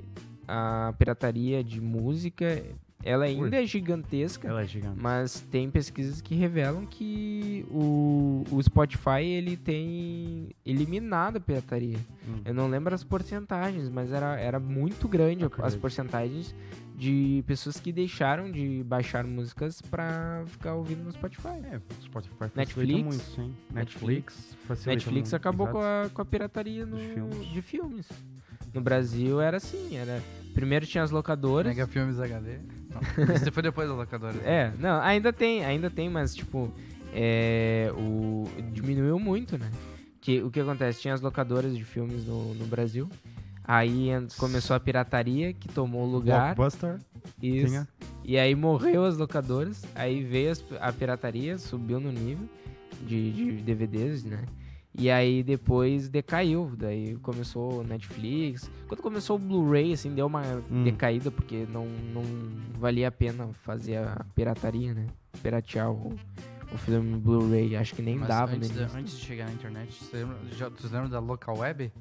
a pirataria de música, ela ainda é gigantesca. Ela é gigante. Mas tem pesquisas que revelam que o, o Spotify ele tem eliminado a pirataria. Hum. Eu não lembro as porcentagens, mas era, era muito grande as Acredito. porcentagens de pessoas que deixaram de baixar músicas pra ficar ouvindo no Spotify. É, Spotify Netflix. muito, sim. Netflix. Netflix Netflix acabou com a, com a pirataria no, de filmes. No Brasil era assim, era... Primeiro tinha as locadoras. Mega Filmes HD. Não, Isso foi depois da locadora. É, não, ainda tem, ainda tem, mas tipo, é, o, diminuiu muito, né? Que, o que acontece? Tinha as locadoras de filmes no, no Brasil. Aí começou a pirataria, que tomou o lugar. Blockbuster. Isso. Tinha. E aí morreu as locadoras. Aí veio as- a pirataria, subiu no nível de, de DVDs, né? E aí depois decaiu. Daí começou o Netflix. Quando começou o Blu-ray, assim, deu uma Hum. decaída, porque não, não valia a pena fazer a pirataria, né? Piratear o, o filme Blu-ray. Acho que nem Mas dava antes, início. antes de chegar na internet, você lembra, já, tu lembra da Local Web?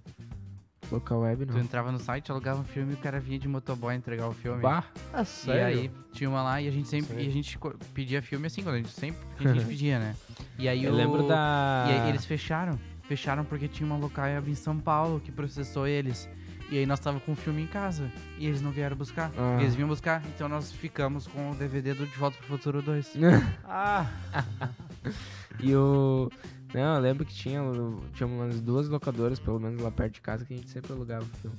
Local web Tu não. entrava no site, alugava um filme e o cara vinha de motoboy entregar o filme. Bah, Ah, E aí tinha uma lá e a gente sempre Sério? e a gente pedia filme assim, quando a gente sempre a gente pedia, né? E aí eu o- lembro da... E aí eles fecharam. Fecharam porque tinha uma local em São Paulo que processou eles. E aí nós tava com o filme em casa. E eles não vieram buscar. Ah. Eles vinham buscar. Então nós ficamos com o DVD do De Volta pro Futuro 2. Ah, E o. Não, eu lembro que tinha, tinha umas duas locadoras, pelo menos lá perto de casa, que a gente sempre alugava o filme.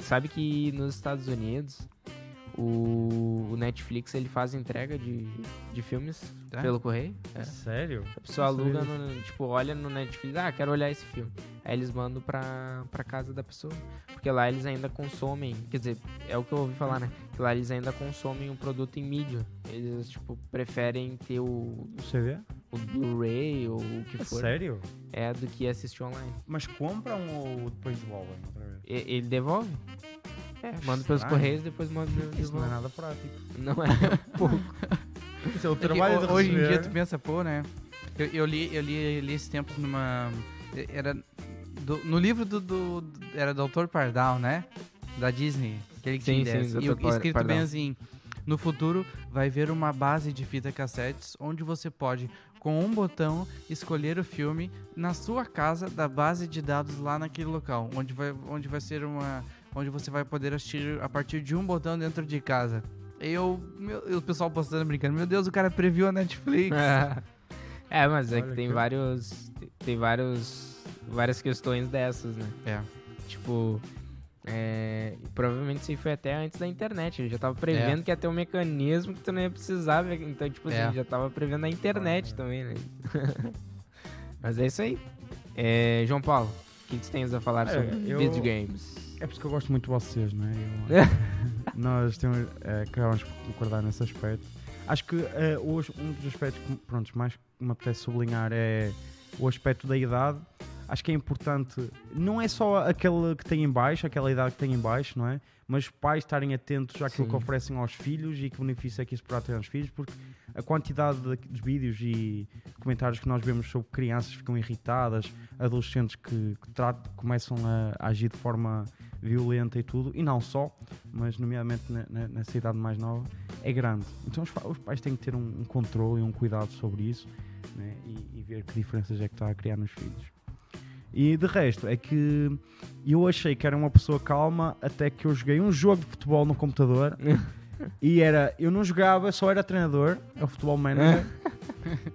Sabe que nos Estados Unidos o, o Netflix ele faz entrega de, de filmes Tá? pelo correio? É. sério? A pessoa Não aluga, no, tipo, olha no Netflix, ah, quero olhar esse filme. Aí eles mandam pra, pra casa da pessoa. Porque lá eles ainda consomem, quer dizer, é o que eu ouvi falar, né? Que lá eles ainda consomem o produto em mídia. Eles, tipo, preferem ter o, Você vê? o Blu-ray ou o que É for. sério? É do que assistir online. Mas compram ou depois devolvem outra vez? E- ele devolve? É, manda pelos Estranho. correios depois manda Isso não é nada prático. Não é um pouco. Isso é o É trabalho ho- de hoje em dia tu pensa, pô, né? Eu, eu li, eu li, eu li esses tempos numa. Era. do- no livro do, do- do- Era do autor Pardal, né? Da Disney. Aquele que Sim, tinha sim, ideias. E o- Dr. Par- escrito Pardal. bem assim. No futuro, vai ver uma base de fita cassetes onde você pode, com um botão, escolher o filme na sua casa da base de dados lá naquele local, onde vai, onde vai ser uma, onde você vai poder assistir a partir de um botão dentro de casa. Eu, meu, e o pessoal postando brincando, meu Deus, o cara previu a Netflix. é, mas é Olha que tem que- vários. Tem vários. várias questões dessas, né? É. Tipo. É, provavelmente isso aí foi até antes da internet. Ele já tava prevendo que ia ter um mecanismo que tu não ia precisar. ver- Então, tipo assim, É. já tava prevendo a internet também, né? Mas é isso aí. É, João Paulo, o que tu tens a falar É, sobre eu- videogames? É por isso que eu gosto muito de vocês, não é? Eu- nós temos, é, acabamos por concordar nesse aspecto. Acho que é, hoje um dos aspectos que pronto, mais me apetece sublinhar é o aspecto da idade. Acho que é importante, não é só aquele que tem em baixo, aquela idade que tem em baixo, não é? Mas os pais estarem atentos àquilo Sim. que oferecem aos filhos e que benefício é que isso poderá ter aos filhos, porque a quantidade de, de vídeos e comentários que nós vemos sobre crianças que ficam irritadas, adolescentes que, que tratam- começam a, a agir de forma violenta e tudo, e não só, mas nomeadamente na- na- nessa idade mais nova, é grande. Então os, os pais têm que ter um, um controle e um cuidado sobre isso né, e, e ver que diferenças é que está a criar nos filhos. E de resto, é que eu achei que era uma pessoa calma até que eu joguei um jogo de futebol no computador e era, eu não jogava, só era treinador, é o futebol manager.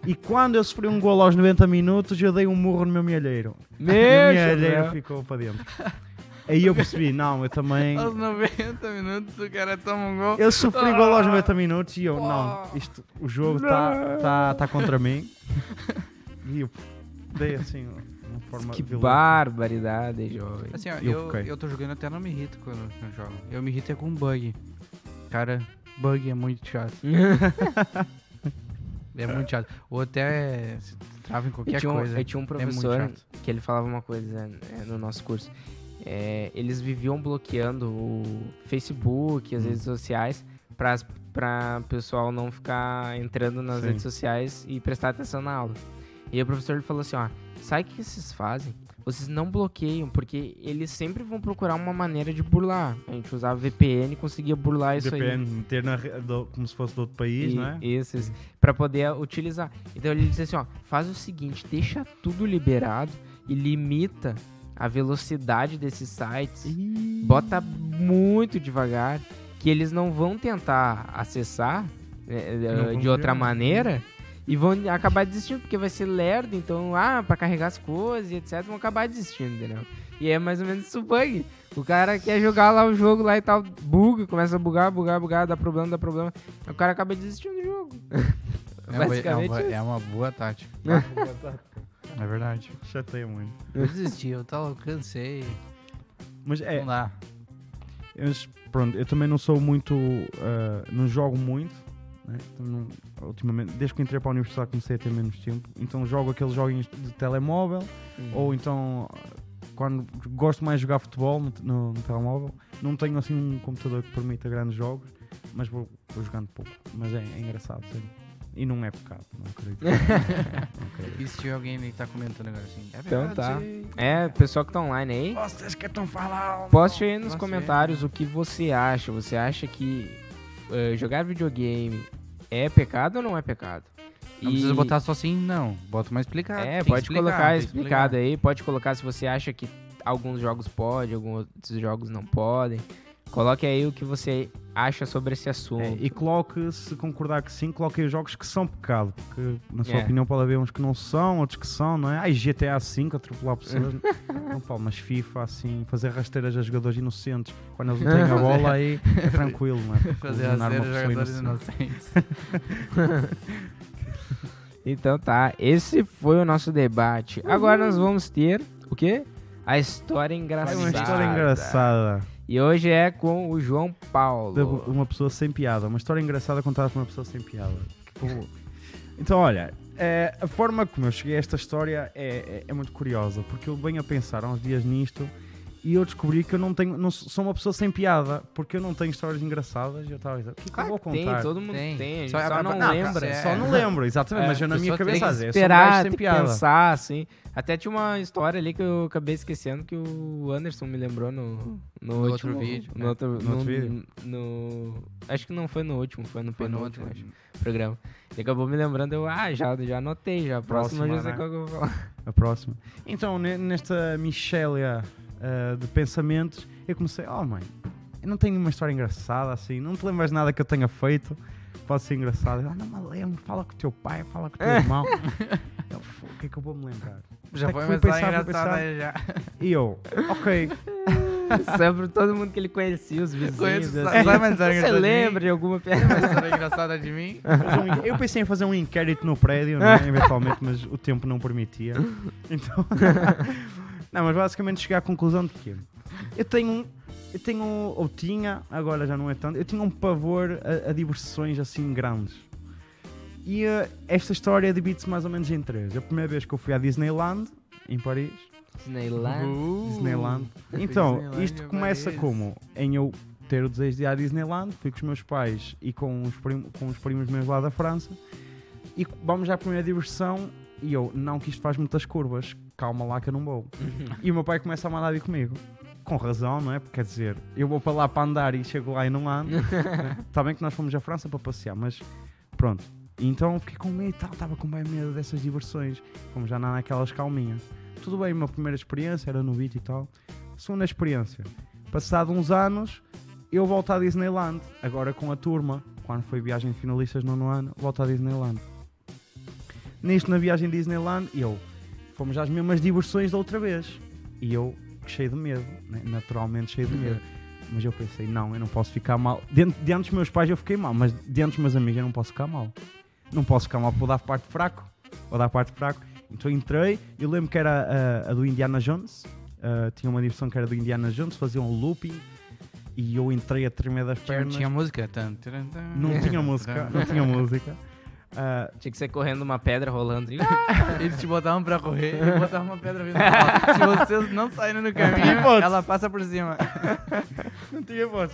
e quando eu sofri um gol aos 90 minutos, eu dei um murro no meu mielheiro. o meu Meu mielheiro chapéu. ficou para dentro. Aí eu percebi, não, eu também. Aos 90 minutos o cara toma um gol. Eu sofri gol aos 90 minutos e eu, não, Oh. isto, o jogo está tá, tá contra mim. E eu dei assim, uma forma Que violenta. barbaridade, jovem. Assim, ó, Eu eu, eu tô jogando até não me irrito quando eu jogo. Eu me irrito é com bug. Cara, bug é muito chato. É muito chato. Ou até se trava em Eu qualquer tinha, um, coisa. eu tinha um muito professor chato. que ele falava uma coisa é, no nosso curso. É, eles viviam bloqueando o Facebook, as Hum. redes sociais, para o pessoal não ficar entrando nas Sim. redes sociais e prestar atenção na aula. E o professor ele falou assim, ó, sabe o que vocês fazem? Vocês não bloqueiam, porque eles sempre vão procurar uma maneira de burlar. A gente usava VPN e conseguia burlar isso aí. VPN, na, re- do- como se fosse de outro país, E- é? Isso, isso. Pra poder utilizar. Então ele disse assim, ó, faz o seguinte, deixa tudo liberado e limita a velocidade desses sites. Bota muito devagar, que eles não vão tentar acessar Não vão de outra ver. maneira e vão acabar desistindo, porque vai ser lerdo, então, ah, pra carregar as coisas e etc, vão acabar desistindo, entendeu? E é mais ou menos isso o bug. O cara quer jogar lá o jogo lá e tal, buga, começa a bugar, bugar, bugar, dá problema, dá problema. O cara acaba desistindo do jogo. É uma, é, Basicamente uma, é uma boa tática. É verdade. Chateia muito. Eu desisti, eu tava, cansei. Mas é, Não dá. eu, pronto, eu também não sou muito. ah, não jogo muito. Né? Então não- ultimamente, desde que entrei para a universidade comecei a ter menos tempo. Então jogo aqueles joguinhos de telemóvel. Ou então, quando gosto mais de jogar futebol no, no- no telemóvel, não tenho assim um computador que permita grandes jogos, mas vou, vou jogando pouco. Mas é, é engraçado, sim. E não é pecado, não acredito. não acredito. E se tiver alguém aí que tá comentando agora assim? É Então verdade, tá. É, pessoal que tá online aí, Vocês que estão falando! poste aí nos Posso comentários o que você acha. Você acha que eh, jogar videogame é pecado ou não é pecado? Não E- precisa botar só assim, não. Bota mais explicado. É, pode explicar, colocar explicado aí. Pode colocar se você acha que alguns jogos podem, alguns outros jogos não podem. Coloque aí o que você acha sobre esse assunto. É, e coloque, se concordar que sim, coloque aí os jogos que são pecado. Porque, na sua É. opinião, pode haver uns que não são, outros que são, não é? Ai, GTA V, atropelar pessoas. não pode, mas FIFA, assim, fazer rasteiras a jogadores inocentes quando eles não têm a bola, aí é tranquilo, não é? Porque Fazer lesionar as uma zero pessoa jogadores inocente. inocentes. Então tá, esse foi o nosso debate. Agora nós vamos ter o quê? A história É engraçada. uma história engraçada. E hoje é com o João Paulo. uma pessoa sem piada. Uma história engraçada contada por uma pessoa sem piada. Tipo, Então, olha, é, a forma como eu cheguei a esta história é, é- é muito curiosa, porque eu venho a pensar há uns dias nisto e eu descobri que eu não tenho, não sou uma pessoa sem piada, porque eu não tenho histórias engraçadas. E eu estava a dizer, o que, é que eu Claro vou que tem, contar? todo mundo Tem. tem. Só- Só, a- não não, lembra. é. Só não lembro, exatamente, É, mas eu na minha cabeça, tem que esperar, sem tem que pensar, assim. Até tinha uma história ali que eu acabei esquecendo que o Anderson me lembrou no, no, No último outro vídeo, No é. outro, No outro vídeo? no- acho que não foi no último, foi no Foi no penúltimo, outro. acho, programa. E acabou me lembrando, eu, ah, já, já anotei, já. A próxima, Próxima, já sei né? qual que eu vou falar. A próxima. Então, ne- nesta mixélia ah, de pensamentos, eu comecei, oh mãe, eu não tenho nenhuma história engraçada assim, não te lembras nada que eu tenha feito, pode ser engraçado. Eu, "Ah, não me lembro, fala com o teu pai, fala com o teu irmão. eu, "Pô, o que é que eu vou me lembrar? Já foi pensar, engraçado pensar. aí já. E eu, ok, Sempre todo mundo que ele conhecia, os vizinhos. Conheço, assim. sabe história Você engraçada de lembra de alguma piada? uma história engraçada de mim? eu pensei em fazer um inquérito no prédio, né, eventualmente, mas o tempo não permitia. Então, não, mas basicamente cheguei à conclusão de que eu tenho um, eu tenho, ou tinha, agora já não é tanto, eu tinha um pavor a, a diversões assim grandes. E eh, esta história divide-se mais ou menos em três. A primeira vez que eu fui à Disneyland, em Paris, Disneyland. Disneyland. Então, Disneyland isto começa Paris. como? Em eu ter o desejo de ir à Disneyland, fui com os meus pais e com os, prim- com os primos meus lá da França, e vamos à primeira diversão, e eu, não que isto faz muitas curvas, calma lá que eu não vou. E o meu pai começa a mandar vir comigo. Com razão, não é? Porque quer dizer, eu vou para lá para andar e chego lá e não ando. Está bem que nós fomos à França para passear, mas pronto. Então fiquei com medo e tal, estava com bem medo dessas diversões. Como já não naquelas calminhas. Tudo bem, uma primeira experiência, era no beat e tal. Segunda experiência. Passado uns anos, eu volto à Disneyland. Agora com a turma. Quando foi viagem de finalistas no ano, volto à Disneyland. Nisto, na viagem Disneyland, eu fomos às mesmas diversões da outra vez. E eu cheio de medo, né? naturalmente cheio de medo. Mas eu pensei, não, eu não posso ficar mal. Diante, diante dos meus pais eu fiquei mal, mas diante dos meus amigos eu não posso ficar mal. Não posso ficar mal, vou dar parte fraco. Vou dar parte fraco. Então entrei, eu lembro que era a, a do Indiana Jones. ah, tinha uma diversão que era do Indiana Jones, fazia um looping. E eu entrei a tremer das pernas. tinha música? Não tinha música, não tinha música. Ah, Tinha que ser correndo uma pedra rolando. Eles te botavam pra correr e botavam uma pedra vindo. Se vocês não saírem no caminho, ela passa por cima. Não tinha voz.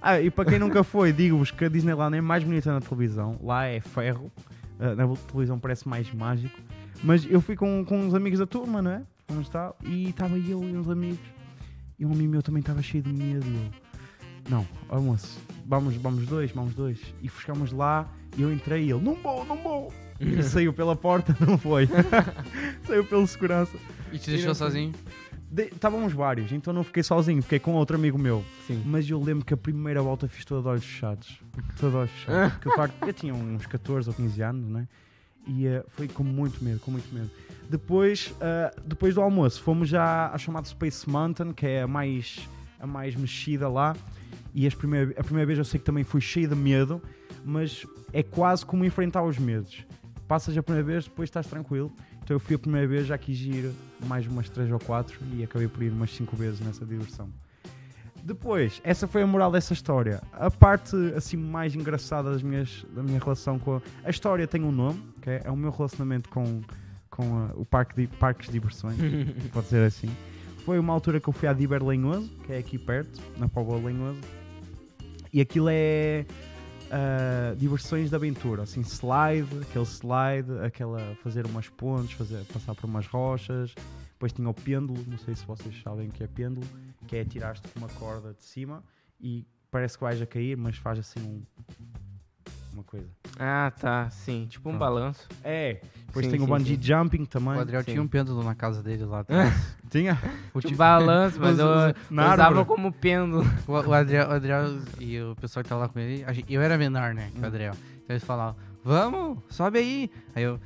Ah, e para quem nunca foi, digo-vos que a Disneyland é mais bonita na televisão. Lá é ferro. Ah, na televisão parece mais mágico. Mas eu fui com, com uns amigos da turma, não é? Fomos tal, e estava eu e uns amigos. E um amigo meu também estava cheio de medo. E eu, não, ó moço, vamos, vamos dois, vamos dois. E ficámos lá e eu entrei e ele, não vou, não vou. E saiu pela porta, não foi. saiu pelo segurança. E te deixou sozinho? De- Estávamos vários, então não fiquei sozinho, fiquei com outro amigo meu. Sim. Mas eu lembro que a primeira volta fiz toda de olhos fechados. Toda de olhos fechados. Porque, de facto, eu tinha uns 14 ou 15 anos, né? E eh, foi com muito medo, com muito medo. Depois, eh, depois do almoço, fomos já à chamada Space Mountain, que é a mais, a mais mexida lá. E as primeira, a primeira vez eu sei que também fui cheio de medo, mas é quase como enfrentar os medos. Passas a primeira vez, depois estás tranquilo. Então eu fui a primeira vez, já quis ir mais umas 3 ou 4 e acabei por ir umas 5 vezes nessa diversão. Depois, essa foi a moral dessa história. A parte assim mais engraçada das minhas, da minha relação com a, a história tem um nome, que é, é o meu relacionamento com, com a- o parque de parques de diversões, pode ser assim. Foi uma altura que eu fui à Diber Lenhoso, que é aqui perto, na Póvoa Lenhoso. E aquilo é ah, diversões de aventura, assim, slide, aquele slide, aquela fazer umas pontes, fazer, passar por umas rochas. Depois tinha o pêndulo, não sei se vocês sabem o que é pêndulo, que é tirar-te uma corda de cima e parece que vais a cair, mas faz assim um, uma coisa. Ah, tá. Sim. Tipo um Pronto. balanço. É, depois Sim, tem o sim, bungee sim. jumping O também. Adriel sim. tinha um pêndulo na casa dele lá atrás. Tinha? O, Tipo ti- balanço, mas eu, os- eu na usava como pêndulo. o, o Adriel, o Adriel e o pessoal que tá lá com ele, eu era menor, né, que o Adriel. Então eles falavam, vamos, sobe aí. Aí eu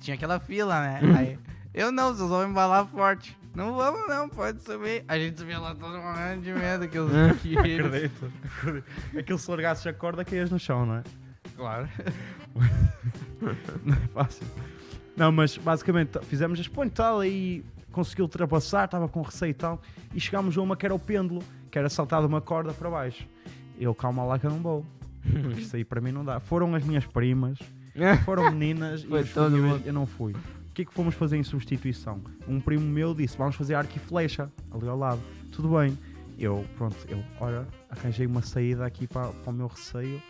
tinha aquela fila, né? Aí eu não, vocês vão embalar forte. Não vamos não, pode subir. A gente subia lá todo morrendo de medo que, os, que eles... Acredito. Aquilo se largasses a corda caías no chão, não é? Claro. Não é fácil. Não, mas basicamente fizemos as pontes e tal e consegui ultrapassar, estava com receio e tal. E chegámos a uma que era o pêndulo, que era saltar de uma corda para baixo. Eu, calma lá que eu não vou. Porque isso aí para mim não dá. Foram as minhas primas, foram meninas e filhos, eu não fui. O que é que fomos fazer em substituição? Um primo meu disse: Vamos fazer arco e flecha ali ao lado. Tudo bem. Eu, pronto, eu, ora, arranjei uma saída aqui para, para o meu receio.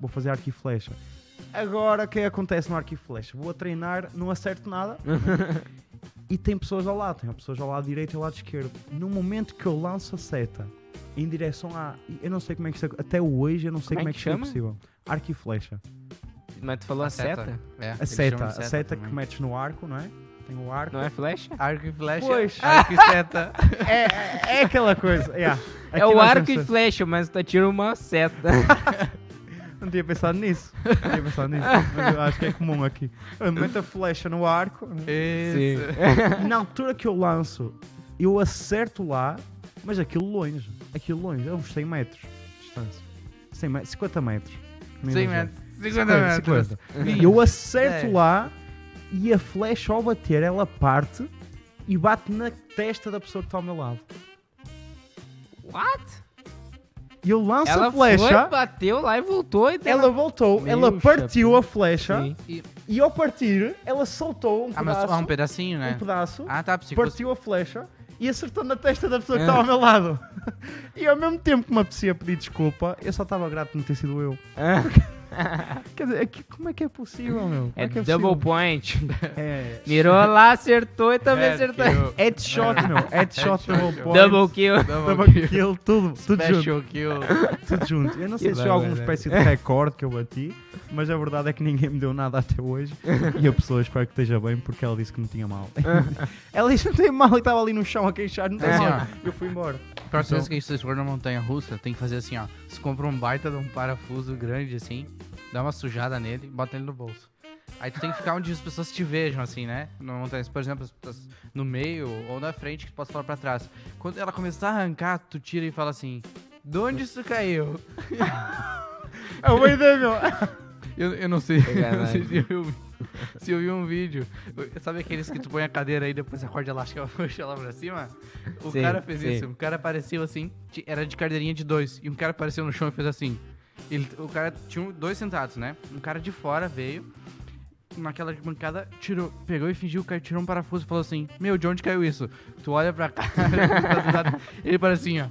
Vou fazer arco e flecha. Agora, o que acontece no arco e flecha? Vou a treinar, não acerto nada. e tem pessoas ao lado, tem pessoas ao lado direito e ao lado esquerdo. No momento que eu lanço a seta em direção a. Eu não sei como é que isto. Até hoje eu não sei Como como, é é que isto é possível. Arco e flecha. Mas tu falou a seta? É, A seta, a seta, também. que metes no arco, não é? Tem o arco. Não é flecha? Arco e flecha. Pois. Arco e seta. É, é, é aquela coisa. yeah. É Aqui o arco e flecha, mas tu atira uma seta. Não tinha pensado nisso. Não tinha pensado nisso. Mas eu acho que é comum aqui. Eu meto a flecha no arco. Isso. Na altura que eu lanço, eu acerto lá, mas aquilo longe. Aquilo longe, é uns 100 metros de distância. 100 metros, 50 metros. Não 100 exagero. metros. 50 metros. 50. E eu acerto É. lá e a flecha ao bater, ela parte e bate na testa da pessoa que está ao meu lado. What? E eu lanço Ela a flecha, foi, bateu lá e voltou e deu. ela voltou, Meu ela partiu chapéu. a flecha Sim. e ao partir, ela soltou um Ah, mas pedaço, ah, um pedacinho, um né? pedaço Ah, tá. Fosse- partiu a flecha e acertou na testa da pessoa que Ah. estava ao meu lado. e ao mesmo tempo que me apetecia pedir desculpa, eu só estava grato de não ter sido eu. Quer dizer, aqui- como é que é possível, meu? Como É, que double possível? point. É. Mirou lá, acertou e também É, acertou. que eu- Headshot, meu. Headshot, double point. Double kill. Double Double kill. kill, tudo, tudo junto. Special kill. Tudo junto. Eu não sei Que se foi alguma espécie de recorde que eu bati, mas a verdade é que ninguém me deu nada até hoje. E a pessoa espero que esteja bem porque ela disse que não tinha mal. ela disse que não tem mal e estava ali no chão a queixar, não tem mal. ó. Eu fui embora. Próxima vez Então- que vocês for na montanha russa, tem que fazer assim, ó. Você compra um baita de um parafuso grande, assim, dá uma sujada nele e bota ele no bolso. Aí tu tem que ficar onde as pessoas te vejam, assim, né? Na montanha, por exemplo, as pessoas no meio ou na frente, que tu possa falar pra trás. Quando ela começar a arrancar, tu tira e fala assim, de onde isso caiu? É uma ideia, meu. Eu, eu não sei, eu não sei se eu, se eu vi um vídeo. Sabe aqueles que tu põe a cadeira aí depois a corda elástica puxa lá pra cima? O Sim, cara fez sim. isso. O cara apareceu assim, era de cadeirinha de dois. E um cara apareceu no chão e fez assim. Ele, o cara tinha um- dois sentados, né? Um cara de fora veio, naquela bancada, tirou, pegou e fingiu que tirou um parafuso e falou assim: Meu, de onde caiu isso? Tu olha pra cara, tá lado, ele para assim, ó.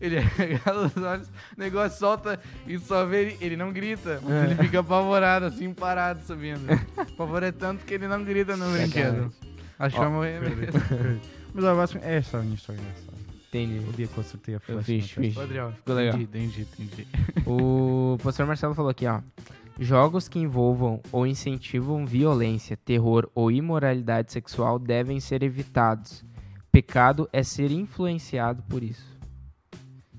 Ele regala os olhos, o negócio solta e só vê ele, ele não grita, mas ele fica apavorado, assim, parado subindo. O pavor é tanto que ele não grita no brinquedo. Acho que vai morrer mesmo. Mas eu que é essa a minha história. Entendi. O dia que eu acertei a flecha. fiz, testa. fiz. Adriel, Ficou legal. Entendi, entendi, entendi. O professor Marcelo falou aqui, ó. Jogos que envolvam ou incentivam violência, terror ou imoralidade sexual devem ser evitados. Pecado é ser influenciado por isso.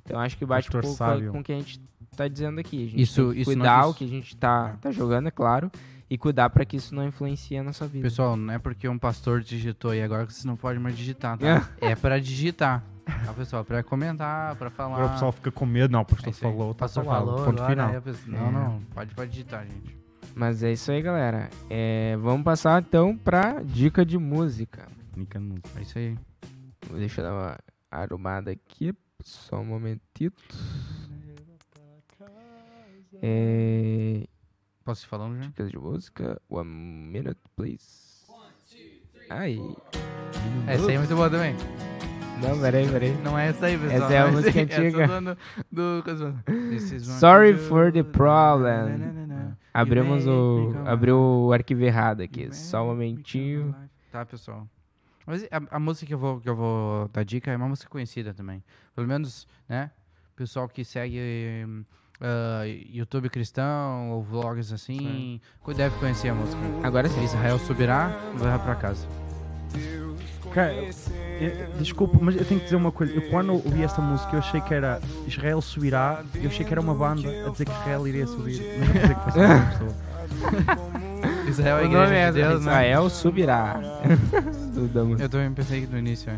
Então acho que bate um pouco sábio. com o que a gente tá dizendo aqui. A gente Isso- tem que isso cuidar o que a gente tá, É. tá jogando, é claro, e cuidar pra que isso não influencie a nossa vida. Pessoal, não é porque um pastor digitou e agora que você não pode mais digitar, tá? é pra digitar. Tá, pessoal? Pra comentar, pra falar. Agora o pessoal fica com medo. Não, o É pastor aí. falou, O tá pastor falado. falou, Ponto agora final. É. Não, não, pode, pode digitar, gente. Mas é isso aí, galera. É, vamos passar então pra dica de música. Nica não. É isso aí. Deixa eu dar uma arrumada aqui. Só um momentito. É, Posso ir falando já? dicas de música. One minute, please. Ai. Essa aí é muito boa também. Não, peraí, peraí. Não é essa aí, pessoal. Essa é a música aí. antiga. Essa do, do, Sorry for the problem. Abrimos o. Abriu o arquivo errado aqui. Só um momentinho. Tá, pessoal. Mas a, a música que eu, vou, que eu vou dar dica é uma música conhecida também. Pelo menos, né? Pessoal que segue ah, YouTube cristão ou vlogs assim, deve conhecer a música. Agora sim. Israel subirá, vai pra casa. Cara, eu- eu- desculpa, mas eu tenho que dizer uma coisa. Eu, quando ouvi esta música, eu achei que era Israel subirá. Eu achei que era uma banda a dizer que Israel iria subir. Não dizer que fosse uma pessoa. Israel é a igreja nome é de Deus, né? Israel subirá. Música. Eu também pensei que no início, é.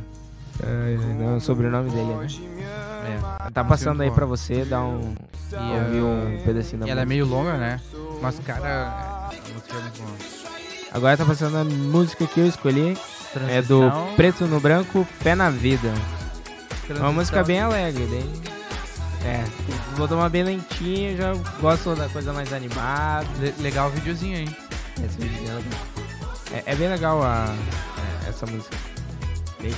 Ai, Não, o sobrenome dele, né? é. Tá passando aí pra você, dá um. E, ouvir um pedacinho da e ela é música. meio longa, né? Mas, cara, a música é muito boa. Agora tá passando a música que eu escolhi. É do Transição- Preto no Branco, Pé na Vida. É uma transição- música bem alegre, bem. É, vou tomar bem lentinho, já gosto da coisa mais animada. Le- legal o videozinho aí. Esse dela- É, é bem legal a, é, essa música. Bem.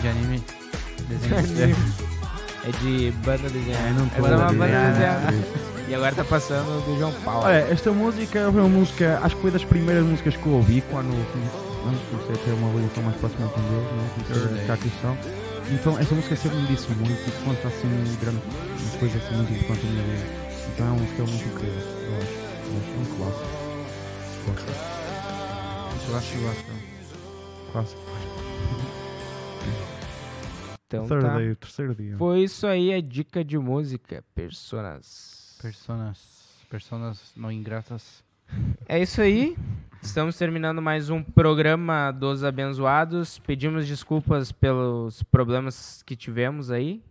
De anime. Desenho. Anime. É de banda desenhada. É, não Essa é uma banda ver. desenhada. E agora tá passando do João Paulo. Olha, esta música foi uma música, acho que foi das primeiras músicas que eu ouvi quando antes comecei a ter uma relação mais próxima com Deus, né? comecei a ficar cristão. Então esta música sempre me disse muito e conta assim grande, uma coisa assim muito importante na minha vida. Então é uma música muito incrível, eu acho. Um clássico. Clássico. Clássico. Então Third tá. day, o terceiro dia. Foi isso aí a dica de música, personas. Personas. Personas não ingratas. É isso aí. Estamos terminando mais um programa dos abençoados. Pedimos desculpas pelos problemas que tivemos aí.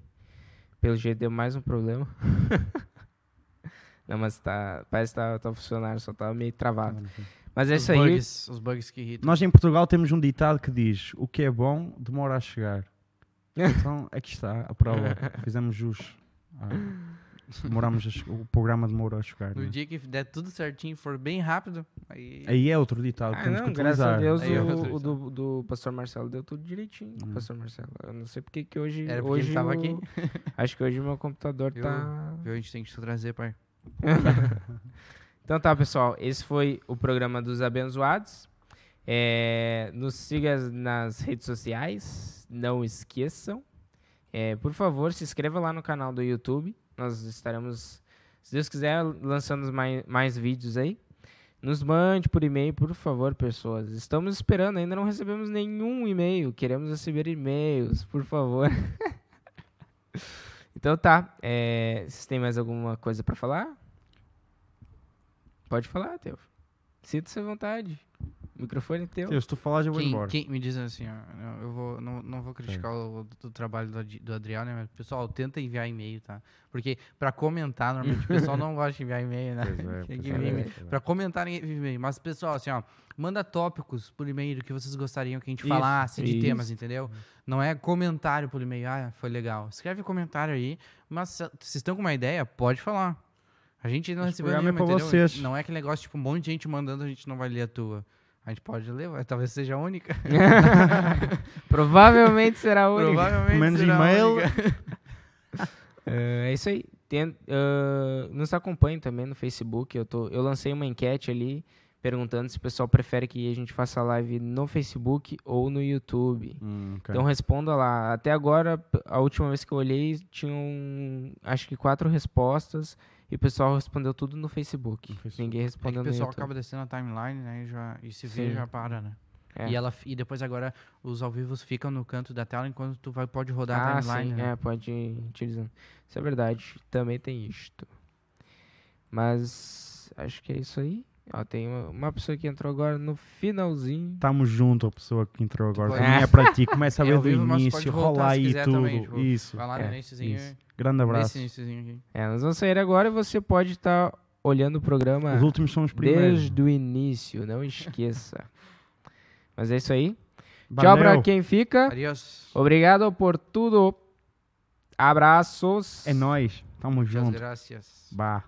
Pelo jeito deu mais um problema. Não, mas tá, parece que tá, tá funcionando, só tá meio travado. Mas é os isso aí. bugs, os bugs que irritam. Nós em Portugal temos um ditado que diz: o que é bom demora a chegar. Então aqui está a prova. Fizemos jus. Ah, demoramos a o programa demorou a chegar. No né? dia que der tudo certinho, for bem rápido, aí... Aí é outro ditado que Ah, temos não, que graças a utilizar. Deus Aí o, utilizo. o do, do pastor Marcelo deu tudo direitinho. Hum. Pastor Marcelo. Eu não sei porque que hoje. Era porque hoje ele tava o- aqui. Acho que hoje meu computador Eu- tá. Viu? A gente tem que te trazer, pai. Então tá, pessoal. Esse foi o programa dos abençoados. É, nos siga nas redes sociais. Não esqueçam. É, por favor, se inscreva lá no canal do YouTube. Nós estaremos, se Deus quiser, lançando mais, mais vídeos aí. Nos mande por e-mail, por favor, pessoas. Estamos esperando, ainda não recebemos nenhum e-mail. Queremos receber e-mails, por favor. então tá. É, vocês têm mais alguma coisa pra falar? Pode falar, Teu. Sinta-se à vontade. O microfone é teu. Se tu falar, já vou Quem, embora. quem me diz assim, ó, eu- eu vou, não, não vou criticar o, do trabalho do, do Adriano, né, mas, pessoal, tenta enviar e-mail, tá? Porque pra comentar, normalmente o pessoal não gosta de enviar e-mail, né? É, é, enviar pois e-mail. é. Pra comentar ninguém envia e-mail. Mas, pessoal, assim, ó, manda tópicos por e-mail do que vocês gostariam que a gente Isso, falasse de isso. temas, entendeu? Não é comentário por e-mail, ah, foi legal. Escreve comentário aí, mas se vocês estão com uma ideia, pode falar. A gente não Esse recebeu é nenhuma, vocês. Não é aquele negócio, tipo, um monte de gente mandando, a gente não vai ler a tua. A gente pode ler, mas talvez seja a única. Provavelmente será a única. Provavelmente Menos será e-mail. única. É, é isso aí. Tem, ah, nos acompanhe também no Facebook. Eu, tô, eu lancei uma enquete ali perguntando se o pessoal prefere que a gente faça live no Facebook ou no YouTube. Hum, ok. Então responda lá. Até agora, a última vez que eu olhei, tinham acho que quatro respostas e o pessoal respondeu tudo no Facebook. No Facebook. Ninguém É que respondeu o pessoal acaba descendo a timeline, né? E, já, e se vê, Sim. já para, né? É. E, ela, e depois agora os ao vivos ficam no canto da tela enquanto tu vai, pode rodar ah, a timeline. sim, né? é, pode ir utilizando. Isso é verdade, também tem isto. Mas acho que é isso aí. Ó, tem uma, uma pessoa que entrou agora no finalzinho. Tamo junto, a pessoa que entrou agora. Também é para ti. Começa a É ver do início, pode voltar rola se aí quiser tudo. também, tipo, Isso. Vai lá É, no iníciozinho. isso. Grande abraço. Nesse iníciozinho aqui. É, nós vamos sair agora e você pode estar olhando o programa Os últimos são os primeiros. desde o início, não esqueça. Mas é isso aí. Tchau Valeu. pra quem fica. Adiós. Obrigado por tudo. Abraços. É nóis. Tamo junto. graças. Bah.